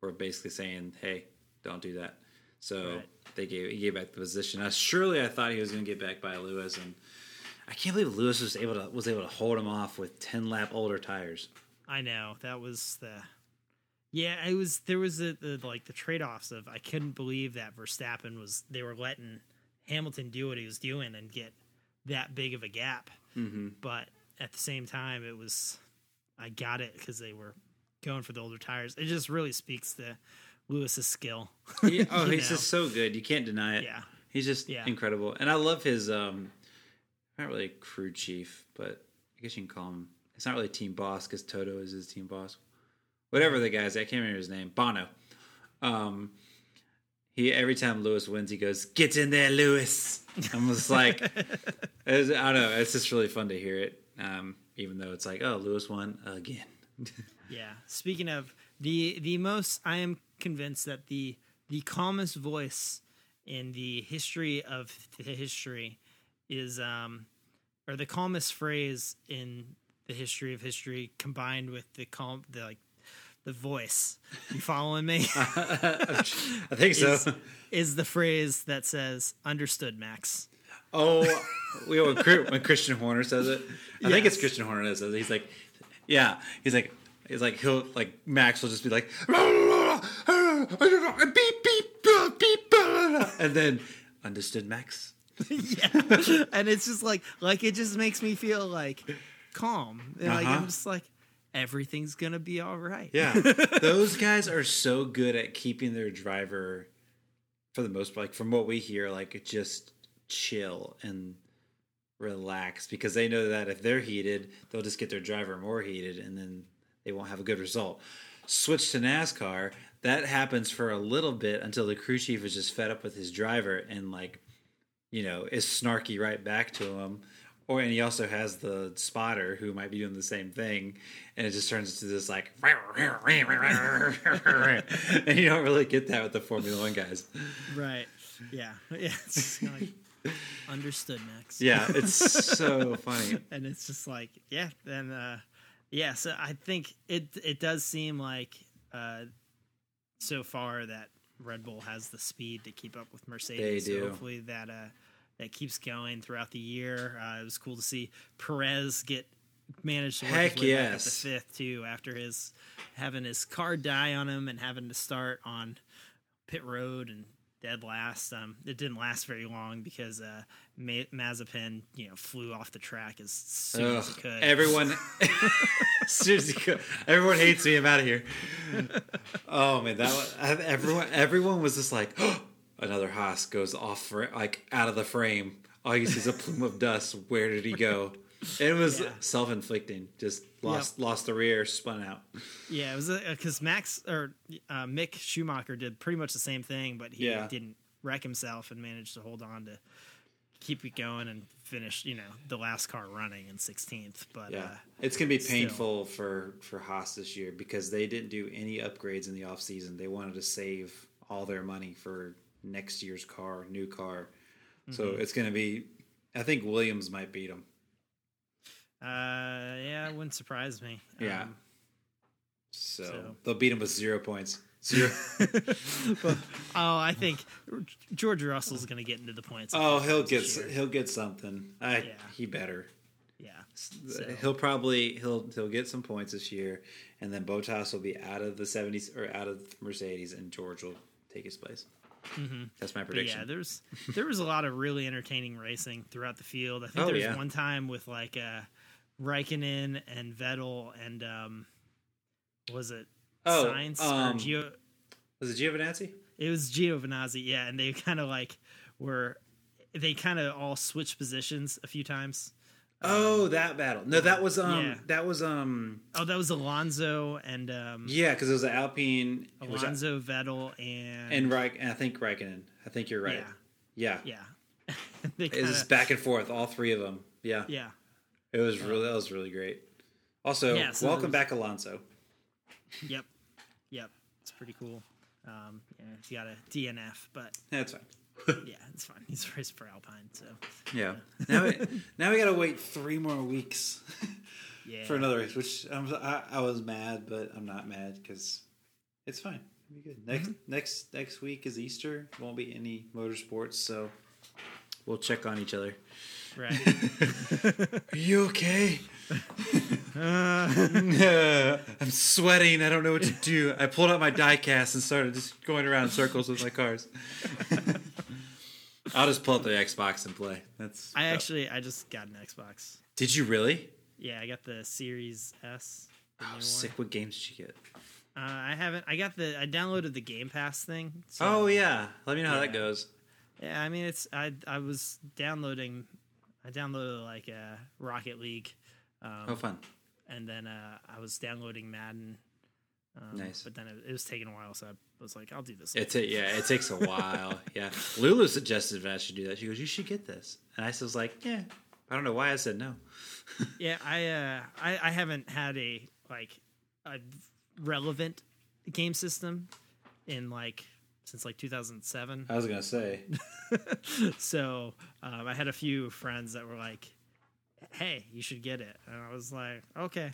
were basically saying, hey, don't do that. So Right. they gave he gave back the position. Now, surely I thought he was going to get back by Lewis, and I can't believe Lewis was able to was able to hold him off with ten lap older tires. I know that was the yeah. It was there was the, the like the trade offs of I couldn't believe that Verstappen was they were letting Hamilton do what he was doing and get that big of a gap. Mm-hmm. But at the same time, it was I got it because they were going for the older tires. It just really speaks to Lewis's skill. He, oh, he's know? just so good. You can't deny it. yeah, He's just Yeah. incredible, and I love his. um Not really crew chief, but I guess you can call him. It's not really team boss because Toto is his team boss. Whatever the guy's, I can't remember his name. Bono. Um, he every time Lewis wins, he goes, "Get in there, Lewis." I'm just like, it's, I don't know. It's just really fun to hear it, um, even though it's like, oh, Lewis won again. yeah. Speaking of the the most, I am convinced that the the calmest voice in the history of the history is um or the calmest phrase in the history of history combined with the calm the like the voice you following me I think so. is, is the phrase that says understood max Oh, we when, Chri- when Christian Horner says it, I think it's Christian Horner that says it. He's like, yeah, he's like, he's like he'll like Max will just be like, don't know. Beep beep beep. uh," And then understood, Max. yeah, and it's just like like it just makes me feel like calm. Like Uh-huh. I'm just like everything's gonna be all right. Yeah, those guys are so good at keeping their driver, for the most part, like from what we hear, like just chill and relax because they know that if they're heated, they'll just get their driver more heated, and then they won't have a good result. Switch to NASCAR, that happens for a little bit until the crew chief is just fed up with his driver and like, you know, is snarky right back to him. Or and he also has the spotter who might be doing the same thing, and it just turns into this like, and you don't really get that with the Formula One guys. Right. Yeah. Yeah. It's like understood, Max. Yeah, it's so funny. and it's just like yeah then uh yeah so i think it it does seem like uh so far that red bull has the speed to keep up with mercedes They do. so hopefully that uh that keeps going throughout the year uh it was cool to see perez get managed to work Heck his way back up yes. to fifth too after his having his car die on him and having to start on pit road and dead last. Um, it didn't last very long because uh, Ma- Mazepin, you know, flew off the track as soon as he could. everyone, as soon as he could, everyone hates me. I'm out of here. Oh man, that was, everyone. Everyone was just like, another Haas goes off, for, like out of the frame. All you see is a plume of dust. Where did he go? It was Yeah. self-inflicting. Just lost, lost the rear, spun out. yeah, it was because Max or uh, Mick Schumacher did pretty much the same thing, but he Yeah. didn't wreck himself and managed to hold on to keep it going and finish, you know, the last car running in 16th. But Yeah, uh, it's gonna be still. painful for for Haas this year because they didn't do any upgrades in the off season. They wanted to save all their money for next year's car, new car. So Mm-hmm. it's gonna be. I think Williams might beat them. uh, yeah, it wouldn't surprise me. Yeah. Um, So, So- they'll beat him with zero points. Zero. oh, I think George Russell's going to get into the points. oh, he'll get year. he'll get something. I, Yeah. He better. Yeah. So- He'll probably he'll he'll get some points this year, and then Bottas will be out of the seventies or out of Mercedes, and George will take his place. That's my But prediction. yeah, there's there was a lot of really entertaining racing throughout the field. I think Oh, there was yeah. one time with like uh Raikkonen and Vettel and um was it Oh, Sainz um, or Gio Was it Giovinazzi? it was Giovinazzi, yeah, and they kind of like were they kind of all switched positions a few times. Oh, that battle. No, that was um Yeah. that was um Oh, that was Alonso and um yeah, because it was Alpine it was- Alonso, Vettel and and Raik and I think Raikkonen. I think you're right. Yeah. Yeah, yeah. they it was back and forth, all three of them. Yeah, yeah. it was really that was really great. Also, Yeah, so welcome there's- back, Alonso. Yep. It's pretty cool. Um, yeah, he's got a DNF, but That's fine. yeah, it's fine. He's racing for Alpine, so Yeah. Now we, now we gotta wait three more weeks yeah. for another race, which I'm, I, I was mad, but I'm not mad because it's fine. It'll be good. Next next next week is Easter. Won't be any motorsports, so we'll check on each other. right. Are you okay? I'm sweating. I don't know what to do. I pulled out my diecast and started just going around in circles with my cars. I'll just pull up the Xbox and play. That's. I actually I just got an Xbox. Did you really? Yeah, I got the Series S. The Oh, sick. What games did you get? Uh, I haven't. I got the. I downloaded the Game Pass thing. so- Oh yeah. Let me know how that goes. Yeah, I mean it's. I I was downloading. I downloaded like a Rocket League. Um, Oh, fun. And then uh, I was downloading Madden. Um, Nice. But then it, it was taking a while, so I was like, I'll do this. It ta- yeah, it takes a while. yeah, Lulu suggested that I should do that. She goes, "You should get this," and I was like, "Yeah." I don't know why I said no. Yeah, I, uh, I I haven't had a like a relevant game system in like since like 2007. I was gonna say. so um, I had a few friends that were like, "Hey, you should get it," and I was like, "Okay."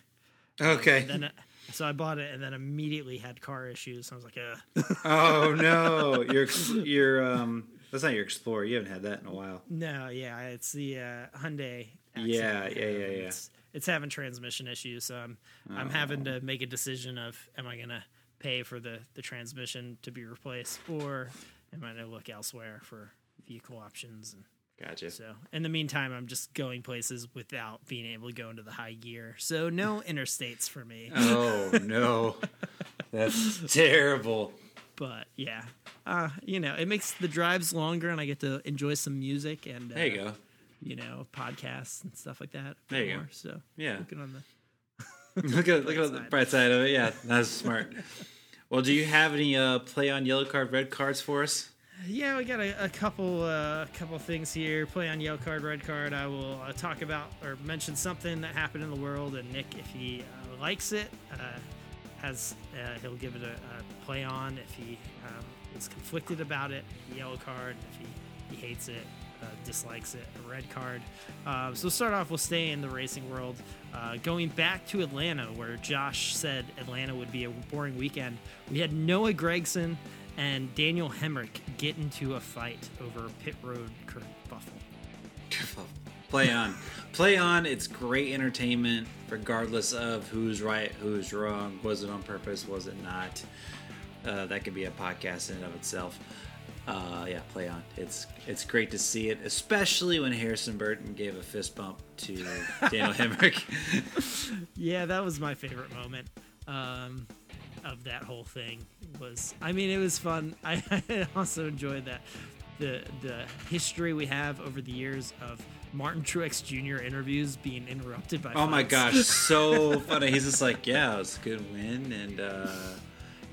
Okay. Then uh, so I bought it, and then immediately had car issues. I was like, "Ugh." oh no, your your um. That's not your Explorer. You haven't had that in a while. No, yeah, it's the uh, Hyundai. Yeah, yeah, yeah, Um, yeah. It's, it's having transmission issues, so I'm I'm having to make a decision of am I gonna pay for the the transmission to be replaced, or am I going to look elsewhere for vehicle options and Gotcha. so in the meantime, I'm just going places without being able to go into the high gear. So no interstates for me. Oh no, that's terrible. But yeah, uh, you know, it makes the drives longer, and I get to enjoy some music and uh, There you go. You know, podcasts and stuff like that. There you go. So Yeah. looking on the look at look at the bright side of it. Yeah, that's smart. Well, do you have any uh, play on yellow card, red cards for us? Yeah, we got a, a couple uh, couple things here. Play on yellow card, red card. I will uh, talk about or mention something that happened in the world, and Nick, if he uh, likes it, uh, has uh, he'll give it a, a play on. If he um, is conflicted about it, yellow card. If he, he hates it, uh, dislikes it, a red card. Uh, so start off, we'll stay in the racing world. Going back to Atlanta, where Josh said Atlanta would be a boring weekend. We had Noah Gragson and Daniel Hemric get into a fight over pit road kerfuffle. Play on, play on. It's great entertainment, regardless of who's right, who's wrong. Was it on purpose? Was it not? Uh, that could be a podcast in and of itself. Uh, yeah, play on. It's it's great to see it, especially when Harrison Burton gave a fist bump to Daniel Hemric. Yeah, that was my favorite moment um, of that whole thing. Was I mean, it was fun. I, I also enjoyed that the the history we have over the years of Martin Truex Jr. interviews being interrupted by. Oh my gosh, so funny. He's just like, yeah, it was a good win, and uh,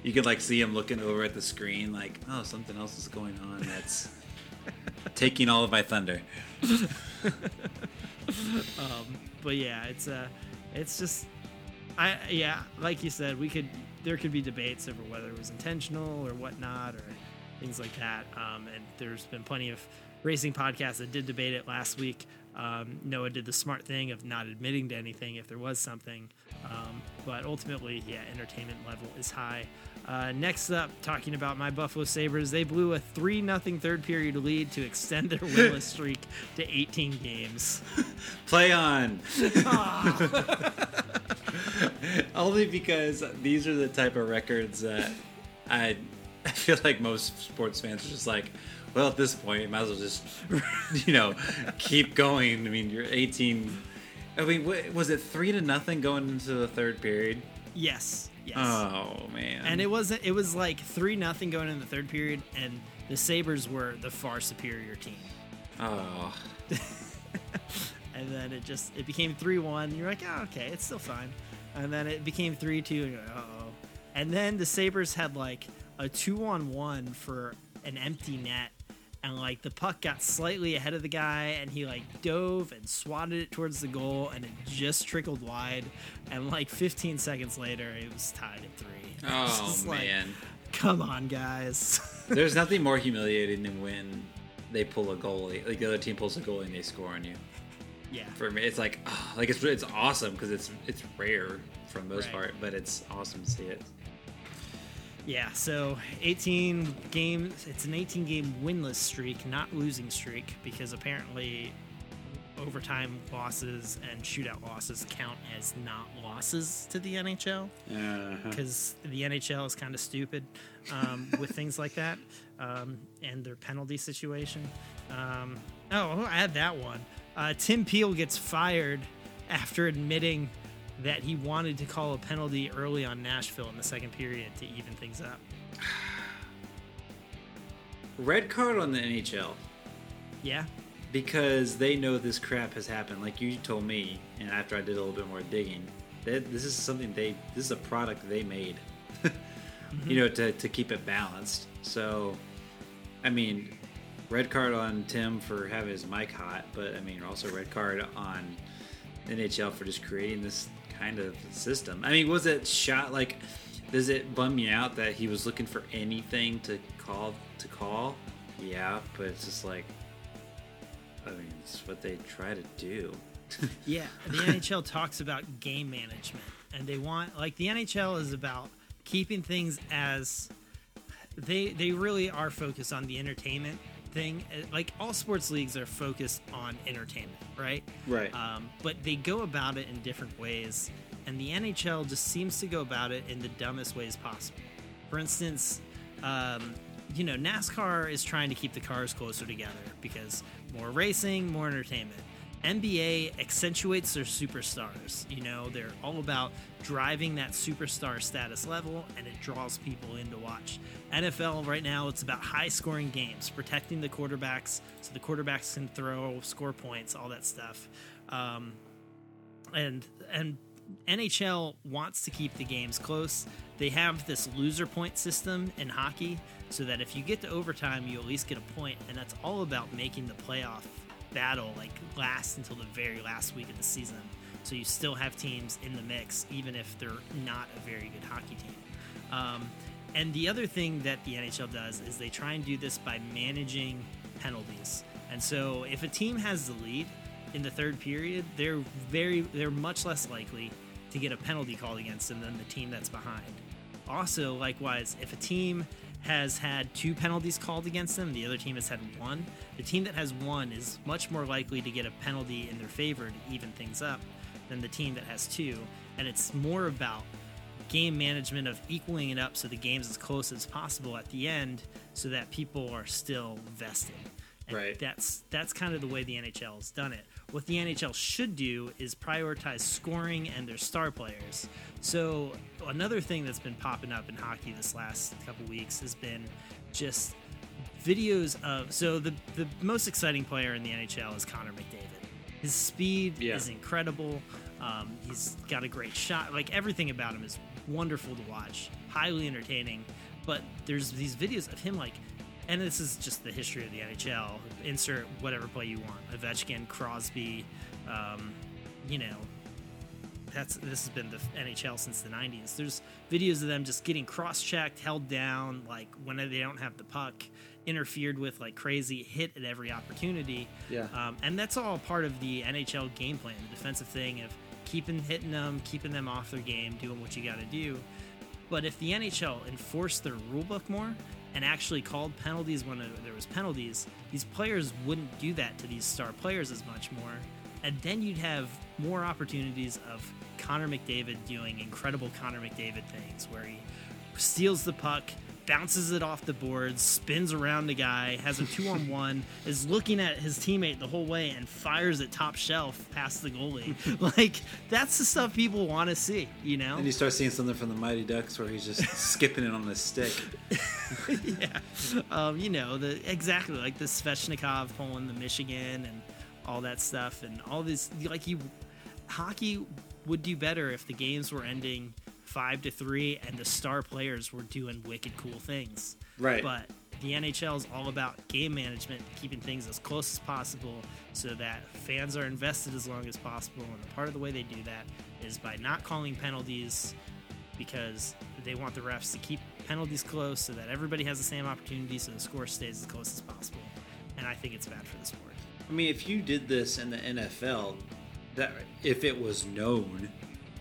you could like see him looking over at the screen, like, oh, something else is going on that's taking all of my thunder. but yeah, it's uh it's just I yeah, like you said, we could there could be debates over whether it was intentional or whatnot or things like that. Um, and there's been plenty of racing podcasts that did debate it last week. Um, Noah did the smart thing of not admitting to anything if there was something. Um, but ultimately, yeah, entertainment level is high. Uh, next up, talking about my Buffalo Sabres, they blew a 3 0 third period lead to extend their winless streak to 18 games. Play on. Only because these are the type of records that I, I feel like most sports fans are just like, well, at this point, you might as well just, you know, keep going. I mean, you're 18. I mean, was it three to nothing going into the third period? Yes. Yes. Oh man! and it wasn't it was like three nothing going in the third period and the sabres were the far superior team. Oh, and then it just it became 3-1 you're like oh okay it's still fine. And then it became 3-2 and you're like uh-oh. And then the sabres had like a two-on-one for an empty net and like the puck got slightly ahead of the guy and he like dove and swatted it towards the goal and it just trickled wide and like 15 seconds later it was tied at three oh just like, man! come on guys There's nothing more humiliating than when they pull a goalie, like the other team pulls a goalie and they score on you. yeah For me, it's like, oh, like it's it's awesome because it's it's rare for the most Right. part, but it's awesome to see it. Yeah, so 18 games. It's an 18 game winless streak, not losing streak, because apparently overtime losses and shootout losses count as not losses to the NHL Uh-huh. because the NHL is kind of stupid um, with things like that um, and their penalty situation. Um, oh, I had that one. Uh, Tim Peel gets fired after admitting that he wanted to call a penalty early on Nashville in the second period to even things up. Red card on the NHL Yeah, because they know this crap has happened. Like you told me, and after I did a little bit more digging, that this is something they this is a product they made. You mm-hmm. know, to to keep it balanced. So, I mean, red card on Tim for having his mic hot, but I mean also red card on NHL for just creating this kind of system. I mean, was it shot like? Does it bum me out that he was looking for anything to call to call? Yeah, but it's just like, I mean, it's what they try to do. yeah. The NHL talks about game management, and they want like the NHL is about keeping things as they they really are focused on the entertainment thing. Uh, Like all sports leagues are focused on entertainment, right? Right. Um, but they go about it in different ways, and the NHL just seems to go about it in the dumbest ways possible. For instance, um, you know, NASCAR is trying to keep the cars closer together because more racing, more entertainment. NBA accentuates their superstars. You know, they're all about driving that superstar status level and it draws people in to watch. NFL right now, it's about high scoring games, protecting the quarterbacks so the quarterbacks can throw, score points, all that stuff. Um, and and NHL wants to keep the games close. They have this loser point system in hockey so that if you get to overtime, you at least get a point, and that's all about making the playoff battle like last until the very last week of the season. So you still have teams in the mix, even if they're not a very good hockey team. Um, and the other thing that the NHL does is they try and do this by managing penalties. And so if a team has the lead in the third period, they're very they're much less likely to get a penalty called against them than the team that's behind. Also, likewise, if a team has had two penalties called against them, the other team has had one, the team that has one is much more likely to get a penalty in their favor to even things up than the team that has two. And it's more about game management of equaling it up so the game's as close as possible at the end so that people are still vested. And Right. That's that's kind of the way the NHL has done it. What the NHL should do is prioritize scoring and their star players. So another thing that's been popping up in hockey this last couple weeks has been just videos of so the the most exciting player in the NHL is Connor McDavid. His speed Yeah. is incredible. Um, he's got a great shot. Like everything about him is wonderful to watch, highly entertaining. But there's these videos of him like, and this is just the history of the NHL. Insert whatever play you want: Ovechkin, Crosby, um, you know, that's this has been the NHL since the 90s. There's videos of them just getting cross-checked, held down, like when they don't have the puck, interfered with like crazy, hit at every opportunity. Yeah. Um, and that's all part of the NHL game plan, the defensive thing of keeping hitting them, keeping them off their game, doing what you got to do. But if the NHL enforced their rule book more and actually called penalties when there was penalties, these players wouldn't do that to these star players as much more. And then you'd have more opportunities of Connor McDavid doing incredible Connor McDavid things where he steals the puck, bounces it off the boards, spins around the guy, has a two on one, is looking at his teammate the whole way and fires it top shelf past the goalie. like, that's the stuff people want to see, you know? And you start seeing something from the Mighty Ducks where he's just skipping it on the stick. yeah. Um, you know, the exactly like the Svechnikov pulling the Michigan and all that stuff and all this like you hockey would do better if the games were ending five to three and the star players were doing wicked cool things. Right. But the NHL is all about game management, keeping things as close as possible so that fans are invested as long as possible. And part of the way they do that is by not calling penalties because they want the refs to keep penalties close so that everybody has the same opportunity so the score stays as close as possible. And I think it's bad for the sport. I mean, if you did this in the NFL, that if it was known,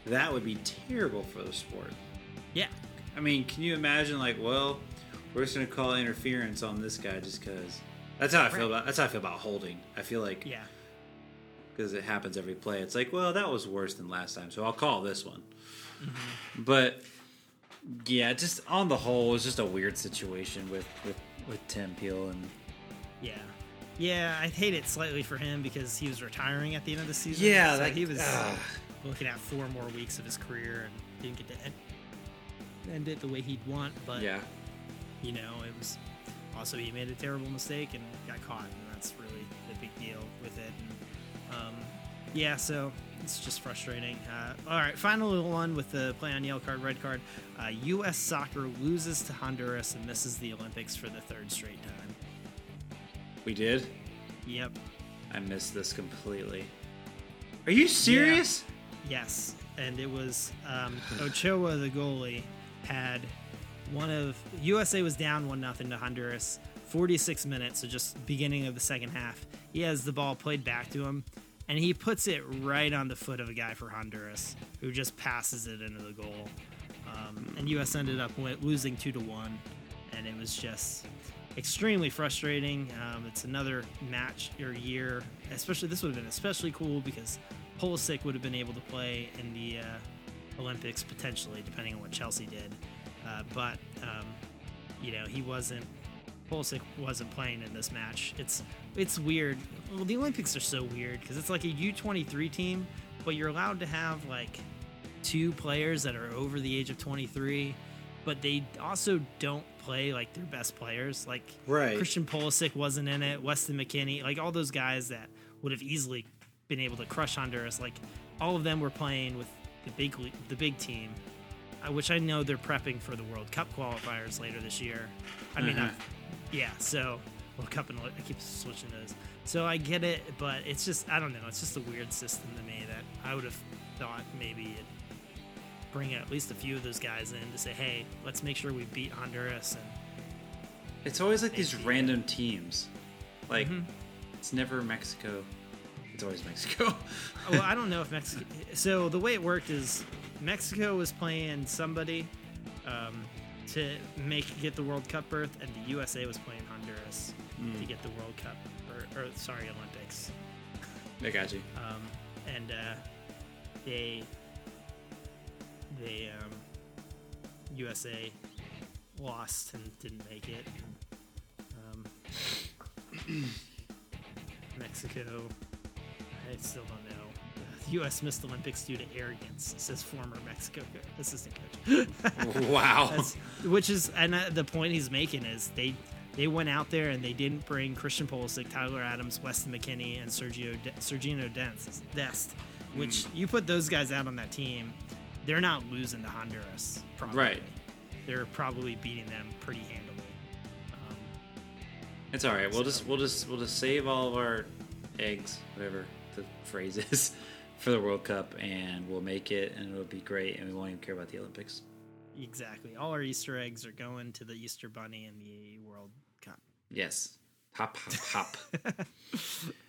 that would be terrible for the sport. Yeah. I mean, can you imagine like, well, we're just gonna call interference on this guy just because. That's how I feel about. That's how I feel about holding. I feel like Yeah. because it happens every play. It's like, well, that was worse than last time, so I'll call this one. Mm-hmm. But yeah, just on the whole, it's just a weird situation with with with Tim Peel and Yeah. Yeah, I hate it slightly for him because he was retiring at the end of the season. Yeah, so like, he was ugh. Looking at four more weeks of his career and didn't get to end, end it the way he'd want. But yeah, you know, it was also he made a terrible mistake and got caught, and that's really the big deal with it. And, um, yeah, so it's just frustrating. Uh, all right, final little one with the play on yellow card, red card. Uh, U.S. soccer loses to Honduras and misses the Olympics for the third straight time. we did. Yep. I missed this completely. Are you serious? Yes, and it was um, Ochoa, the goalie, had one of USA was down one nothing to Honduras. 46 minutes, so just beginning of the second half. He has the ball played back to him, and he puts it right on the foot of a guy for Honduras, who just passes it into the goal. Um, and US ended up losing two to one, and it was just extremely frustrating. Um, it's another match or year, especially this would have been especially cool because Pulisic would have been able to play in the uh, Olympics potentially, depending on what Chelsea did. uh, but um, you know he wasn't. Pulisic wasn't playing in this match. It's it's weird. Well, the Olympics are so weird because it's like a U23 team, but you're allowed to have like two players that are over the age of 23, but they also don't play like their best players. Like Right. Christian Pulisic wasn't in it. Weston McKennie, like all those guys that would have easily been able to crush Honduras. Like all of them were playing with the big the big team, which I know they're prepping for the World Cup qualifiers later this year. I mean, Uh-huh. uh, yeah. So World Cup and I keep switching those. So I get it, but it's just I don't know. It's just a weird system to me that I would have thought maybe it bring at least a few of those guys in to say, hey, let's make sure we beat Honduras and It's always like these random teams. Like Mhm. it's never Mexico. It's always Mexico. well, I don't know if Mexico. So the way it worked is Mexico was playing somebody um, to make get the World Cup berth, and the USA was playing Honduras to get the World Cup or, or sorry Olympics. I got you. Um, and uh, they they um, USA lost and didn't make it. Um, Mexico, I still don't know. The U.S. missed Olympics due to arrogance, says former Mexico assistant coach. wow. That's, which is, and uh, the point he's making is they they went out there and they didn't bring Christian Pulisic, Tyler Adams, Weston McKennie, and Sergio De- Sergino Dest. Which you put those guys out on that team, they're not losing to Honduras. Probably. Right. They're probably beating them pretty handily. Um, It's all right. We'll just we'll just we'll just save all of our eggs, whatever the phrase is, for the World Cup, and we'll make it, and it'll be great, and we won't even care about the Olympics. exactly. All our Easter eggs are going to the Easter Bunny and the World Cup. Yes. Hop, hop, hop.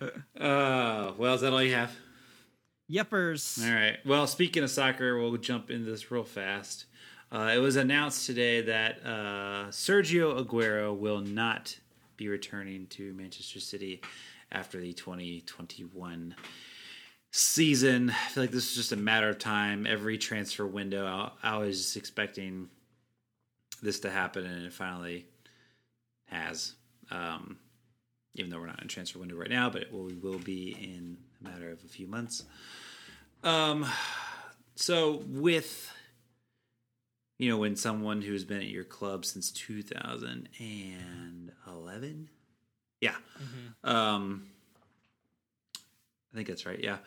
uh, well, is that all you have? Yepers. All right. Well, speaking of soccer, we'll jump into this real fast. Uh, it was announced today that uh, Sergio Aguero will not be returning to Manchester City after the 2021 season. I feel like this is just a matter of time. Every transfer window, I, I was expecting this to happen, and it finally has. Um, even though we're not in transfer window right now, but we will be in a matter of a few months. Um, so with you know when someone who's been at your club since 2011, yeah, um, I think that's right. Yeah,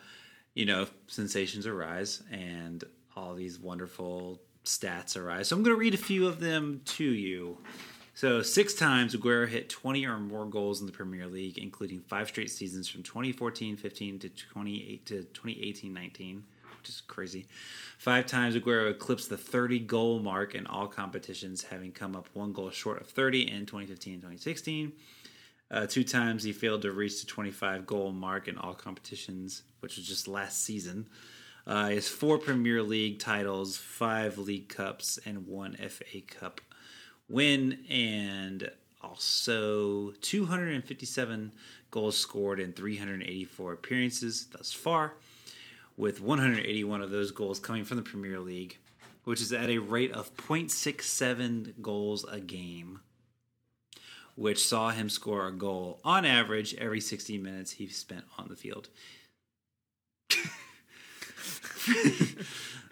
you know, sensations arise and all these wonderful stats arise. So I'm going to read a few of them to you. So six times Aguero hit 20 or more goals in the Premier League, including five straight seasons from 2014-15 to 28 to 2018-19, which is crazy. Five times Aguero eclipsed the 30 goal mark in all competitions, having come up one goal short of 30 in 2015 and 2016. Uh, two times he failed to reach the 25 goal mark in all competitions, which was just last season. Uh, he has four Premier League titles, five League Cups, and one FA Cup win, and also 257 goals scored in 384 appearances thus far, with 181 of those goals coming from the Premier League, which is at a rate of 0.67 goals a game which saw him score a goal on average every 60 minutes he spent on the field.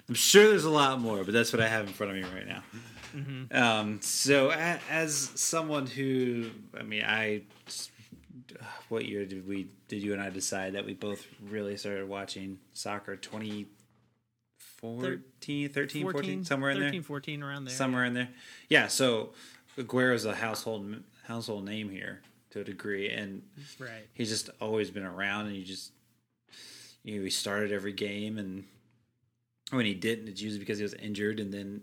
I'm sure there's a lot more, but that's what I have in front of me right now. Um, so, a, as someone who, I mean, I, what year did we, did you and I decide that we both really started watching soccer? 2014, 13, 14, somewhere in there? 14, around there. somewhere in there. Yeah, so Aguero's a household household name here to a degree, and Right. he's just always been around. And you just you know he started every game, and when he didn't, it's usually because he was injured. And then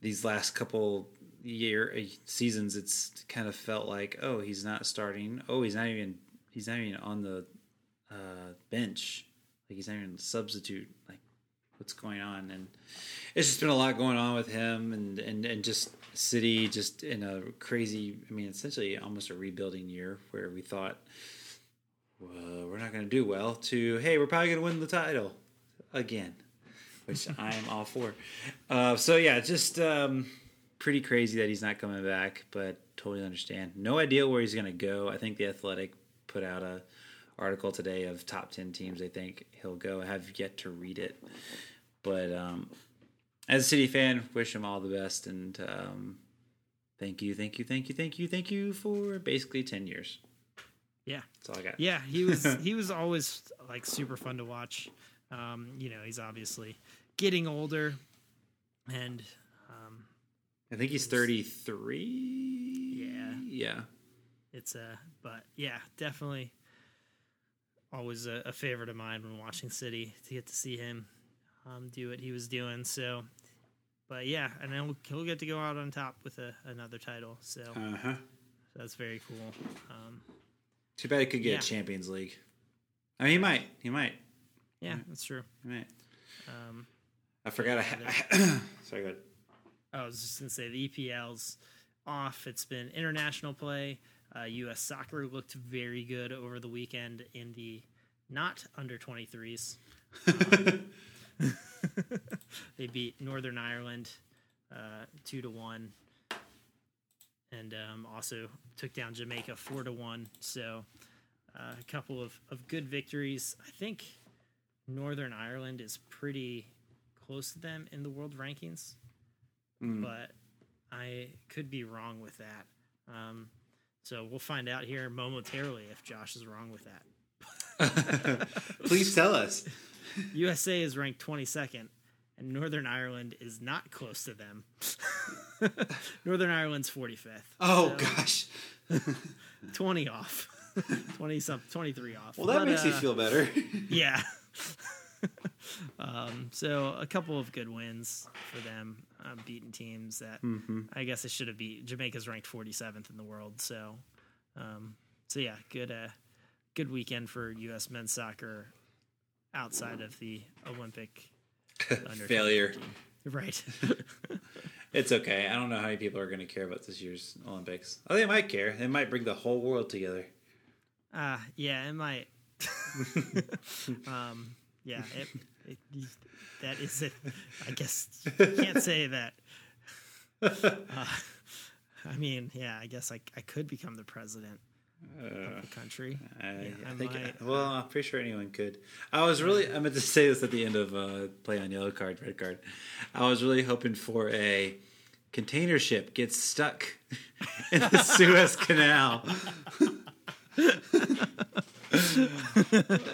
these last couple year uh, seasons, it's kind of felt like oh he's not starting. Oh he's not even he's not even on the uh, bench. Like he's not even substitute. Like what's going on and it's just been a lot going on with him and and and just city just in a crazy i mean essentially almost a rebuilding year where we thought well we're not going to do well to hey we're probably going to win the title again which i am all for uh, so yeah just um pretty crazy that he's not coming back, but totally understand. No idea where he's going to go. I think the Athletic put out a article today of top 10 teams they think he'll go. I have yet to read it. But um, as a City fan, wish him all the best and um, thank you, thank you, thank you, thank you, thank you for basically 10 years. Yeah. That's all I got. Yeah, he was he was always like super fun to watch. Um, you know, he's obviously getting older and um, I think he's 33. Yeah. Yeah. it's a but yeah, definitely always a, a favorite of mine when watching City to get to see him um, do what he was doing. So, but yeah, and then he'll, he'll get to go out on top with a, another title. So Uh huh. that's very cool. Um, Too bad he could get Yeah. a Champions League. I mean, he might. He might. yeah, that's true. He might. Um, I forgot. I ha- Sorry, go ahead. I was just gonna say the EPL's off. It's been international play. Uh, U.S. soccer looked very good over the weekend in the not under 23s. Um, they beat Northern Ireland uh, two to one, and um, also took down Jamaica four to one. So uh, a couple of, of good victories. I think Northern Ireland is pretty close to them in the world rankings Mm. but I could be wrong with that. Um, so we'll find out here momentarily if Josh is wrong with that. Please tell us. USA is ranked 22nd, and Northern Ireland is not close to them. Northern Ireland's 45th. Oh So, gosh. 20 off. 20 some 23 off. Well, that But, makes me uh, feel better. Yeah. Um, so a couple of good wins for them, um, beating teams that Mm-hmm. I guess it should have beat. Jamaica's ranked 47th in the world, so um, so yeah, good uh, good weekend for U.S. men's soccer outside of the Olympic Failure. Right. It's okay. I don't know how many people are going to care about this year's Olympics. Oh, they might care. They might bring the whole world together. uh, yeah, it might. um, yeah, it, it, that is it. I guess you can't say that. Uh, I mean, yeah, I guess I, I could become the president of the country. I, Yeah, I I think. might, well, I'm pretty sure anyone could. I was really. I meant to say this at the end of uh, play on yellow card, red card. I was really hoping for a container ship gets stuck in the Suez Canal.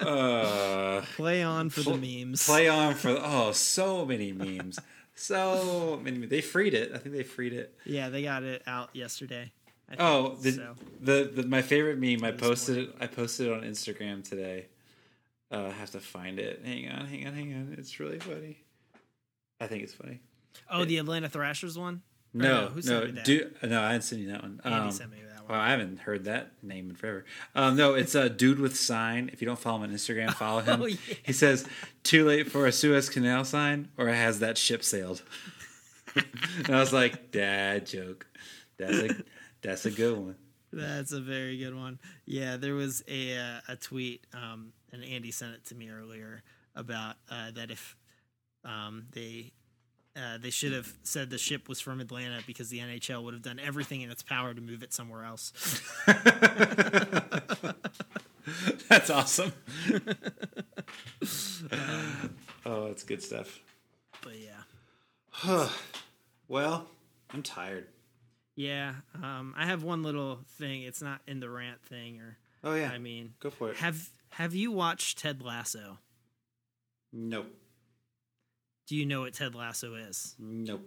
Uh, Play on for the memes. play on for oh, so many memes. So many. They freed it. I think they freed it. Yeah, they got it out yesterday. I think, Oh, the, so. the the my favorite meme. I posted it. I posted it on Instagram today. Uh, I have to find it. Hang on, hang on, hang on. It's really funny. I think it's funny. Oh, the Atlanta Thrashers one. Or No, who sent no, me that? do, no. I didn't send you that one. Andy Um, sent me that well, one. I haven't heard that name in forever. Um, no, it's a dude with sign. If you don't follow him on Instagram, follow him. Oh, yeah. He says, "Too late for a Suez Canal sign, or has that ship sailed?" and I was like, "Dad joke. That's a that's a good one." That's a very good one. Yeah, there was a uh, a tweet, um, and Andy sent it to me earlier about uh, that if um, they uh, they should have said the ship was from Atlanta because the NHL would have done everything in its power to move it somewhere else. That's awesome. oh, that's good stuff. But yeah, well, I'm tired. yeah. Um, I have one little thing. It's not in the rant thing, or Oh yeah, I mean, go for it. have have you watched Ted Lasso? nope, Do you know what Ted Lasso is? nope.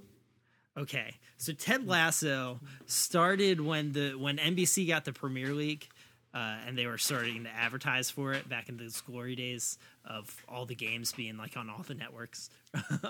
Okay, so Ted Lasso started when the when NBC got the Premier League, uh, and they were starting to advertise for it back in those glory days of all the games being like on all the networks.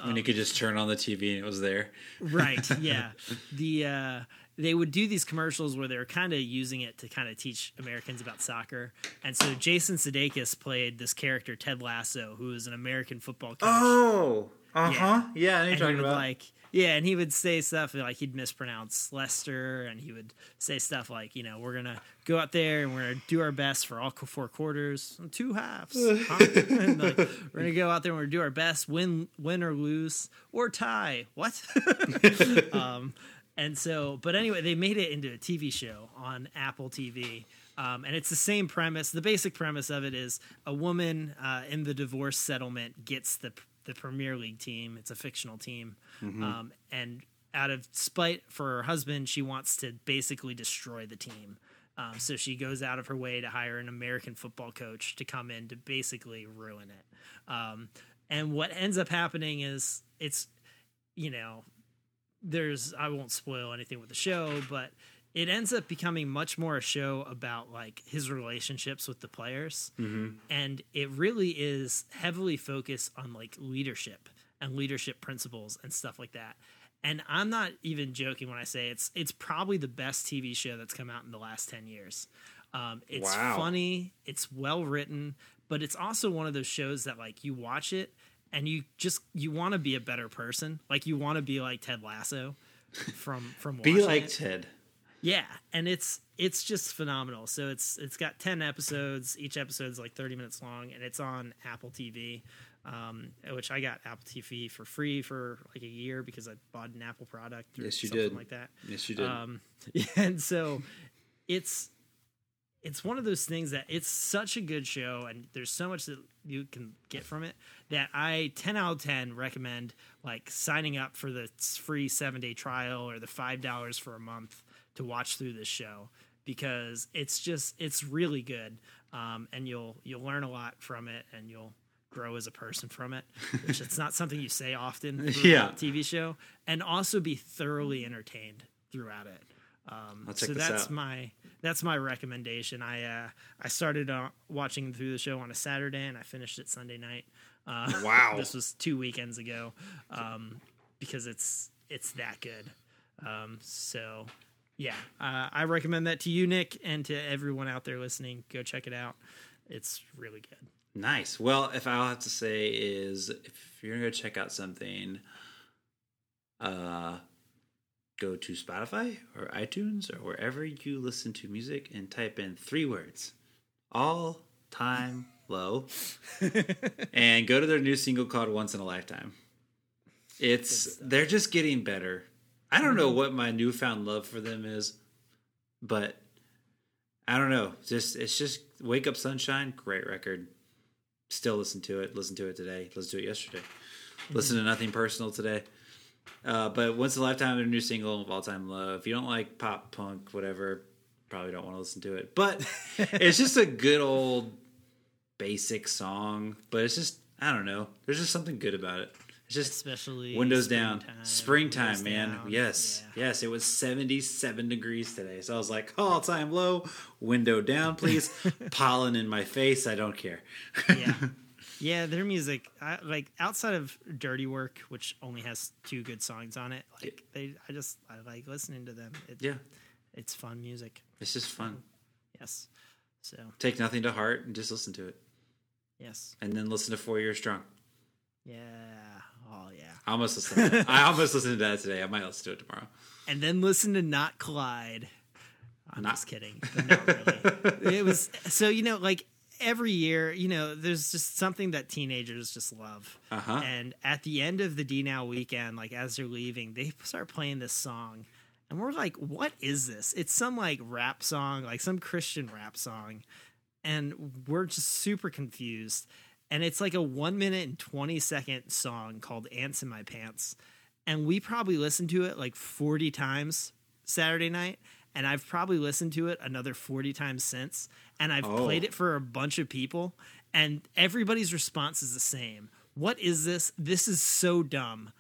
when you could just turn on the TV and it was there. right? Yeah. The uh, they would do these commercials where they were kind of using it to kind of teach Americans about soccer, and so Jason Sudeikis played this character Ted Lasso, who is an American football coach. Oh, uh Yeah. huh. Yeah, I and you're he would about. like yeah and he would say stuff like he'd mispronounce Leicester and he would say stuff like you know we're gonna go out there and we're gonna do our best for all four quarters two halves huh? and like, we're gonna go out there and we're gonna do our best win win or lose or tie what um and so, but anyway, they made it into a TV show on Apple TV. Um, and it's the same premise. The basic premise of it is a woman uh, in the divorce settlement gets the the Premier League team. It's a fictional team, um, and out of spite for her husband, she wants to basically destroy the team. Um, so she goes out of her way to hire an American football coach to come in to basically ruin it. Um, and what ends up happening is it's, you know, there's I won't spoil anything with the show, but it ends up becoming much more a show about like his relationships with the players, and it really is heavily focused on like leadership and leadership principles and stuff like that. And I'm not even joking when I say it's it's probably the best TV show that's come out in the last ten years. Um, it's Wow. funny, it's well written, but it's also one of those shows that like you watch it and you just you want to be a better person, like you want to be like Ted Lasso from from Be like it. Ted. Yeah, and it's it's just phenomenal. So it's it's got ten episodes. Each episode's like thirty minutes long, and it's on Apple TV, um, which I got Apple TV for free for like a year because I bought an Apple product. Or Yes, you something did. like that. Yes, you did. Um, and so it's it's one of those things that it's such a good show, and there's so much that you can get from it that I ten out of ten recommend like signing up for the free seven day trial or the five dollars for a month to watch through this show because it's just it's really good, um, and you'll you'll learn a lot from it, and you'll grow as a person from it, which it's not something you say often. Yeah. a TV show, and also be thoroughly entertained throughout it. Um, I'll check so that's out. my that's my recommendation. I uh, I started uh, watching through the show on a Saturday and I finished it Sunday night. Uh, Wow. this was two weekends ago um, because it's it's that good. Um, so yeah, uh, I recommend that to you, Nick, and to everyone out there listening. Go check it out. It's really good. Nice. Well, if I'll have to say is if you're gonna go check out something, uh, go to Spotify or iTunes or wherever you listen to music and type in three words: all time low, and go to their new single called "Once in a Lifetime." It's they're just getting better. I don't know what my newfound love for them is, but I don't know. Just it's just Wake Up Sunshine, great record. Still listen to it. Listen to it today. Listen to it yesterday. Listen to Nothing Personal today. Uh, but Once in a Lifetime, their new single of All Time Low. If you don't like pop punk, whatever, probably don't want to listen to it. But it's just a good old basic song. But it's just I don't know. There's just something good about it. Just Especially windows down, springtime, windows man. down. Yes, Yeah. yes. It was 77 degrees today, so I was like, all time low, window down, please. Pollen in my face. I don't care. yeah yeah their music I, like outside of dirty work which only has two good songs on it like they i just i like listening to them it, yeah, it's fun music it's just fun. yes so Take nothing to heart and just listen to it, yes and then listen to Four Years Strong. yeah I almost listened. To that. I almost listened to that today. I might listen to it tomorrow. and then listen to Not Klyde i'm Not- just kidding not really it was so you know like every year you know there's just something that teenagers just love Uh huh. And at the end of the D Now weekend, like as they're leaving, they start playing this song. And we're like, what is this? It's some like rap song, like some Christian rap song. And we're just super confused. And it's like a one minute and 20 second song called Ants in My Pants. And we probably listened to it like 40 times Saturday night. And I've probably listened to it another 40 times since. And I've Oh. played it for a bunch of people. And everybody's response is the same. What is this? This is so dumb.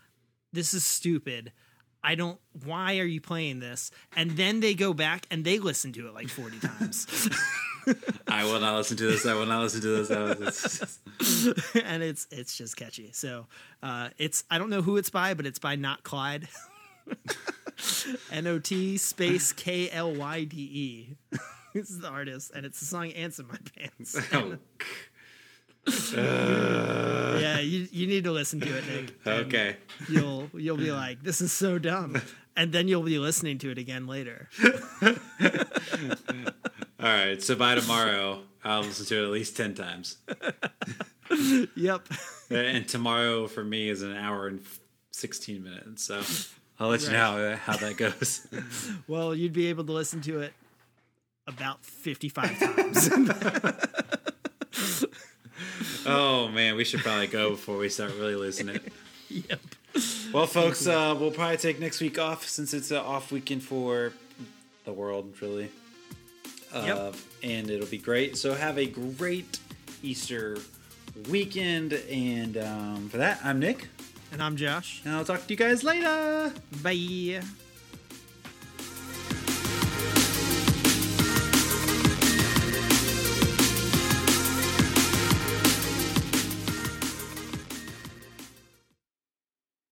This is stupid. I don't. Why are you playing this? And then they go back and they listen to it like 40 times. I will not listen to this. I will not listen to this. I and it's it's just catchy. So uh, it's I don't know who it's by, but it's by Not Klyde. N O T space K L Y D E. This is the artist, and it's the song "Ants in My Pants." oh, yeah, you you need to listen to it, Nick. okay. You'll you'll be like, "This is so dumb," and then you'll be listening to it again later. All right. So by tomorrow, I'll listen to it at least ten times. Yep. and tomorrow for me is an hour and 16 minutes so I'll let you know how, how that goes. Well, you'd be able to listen to it about 55 times. oh man, we should probably go before we start really losing it. yep. Well, folks, uh, we'll probably take next week off since it's an off weekend for the world, really. Uh, Yep. And it'll be great. So have a great Easter weekend. And um, for that, I'm Nick, And I'm Josh. and I'll talk to you guys later. Bye.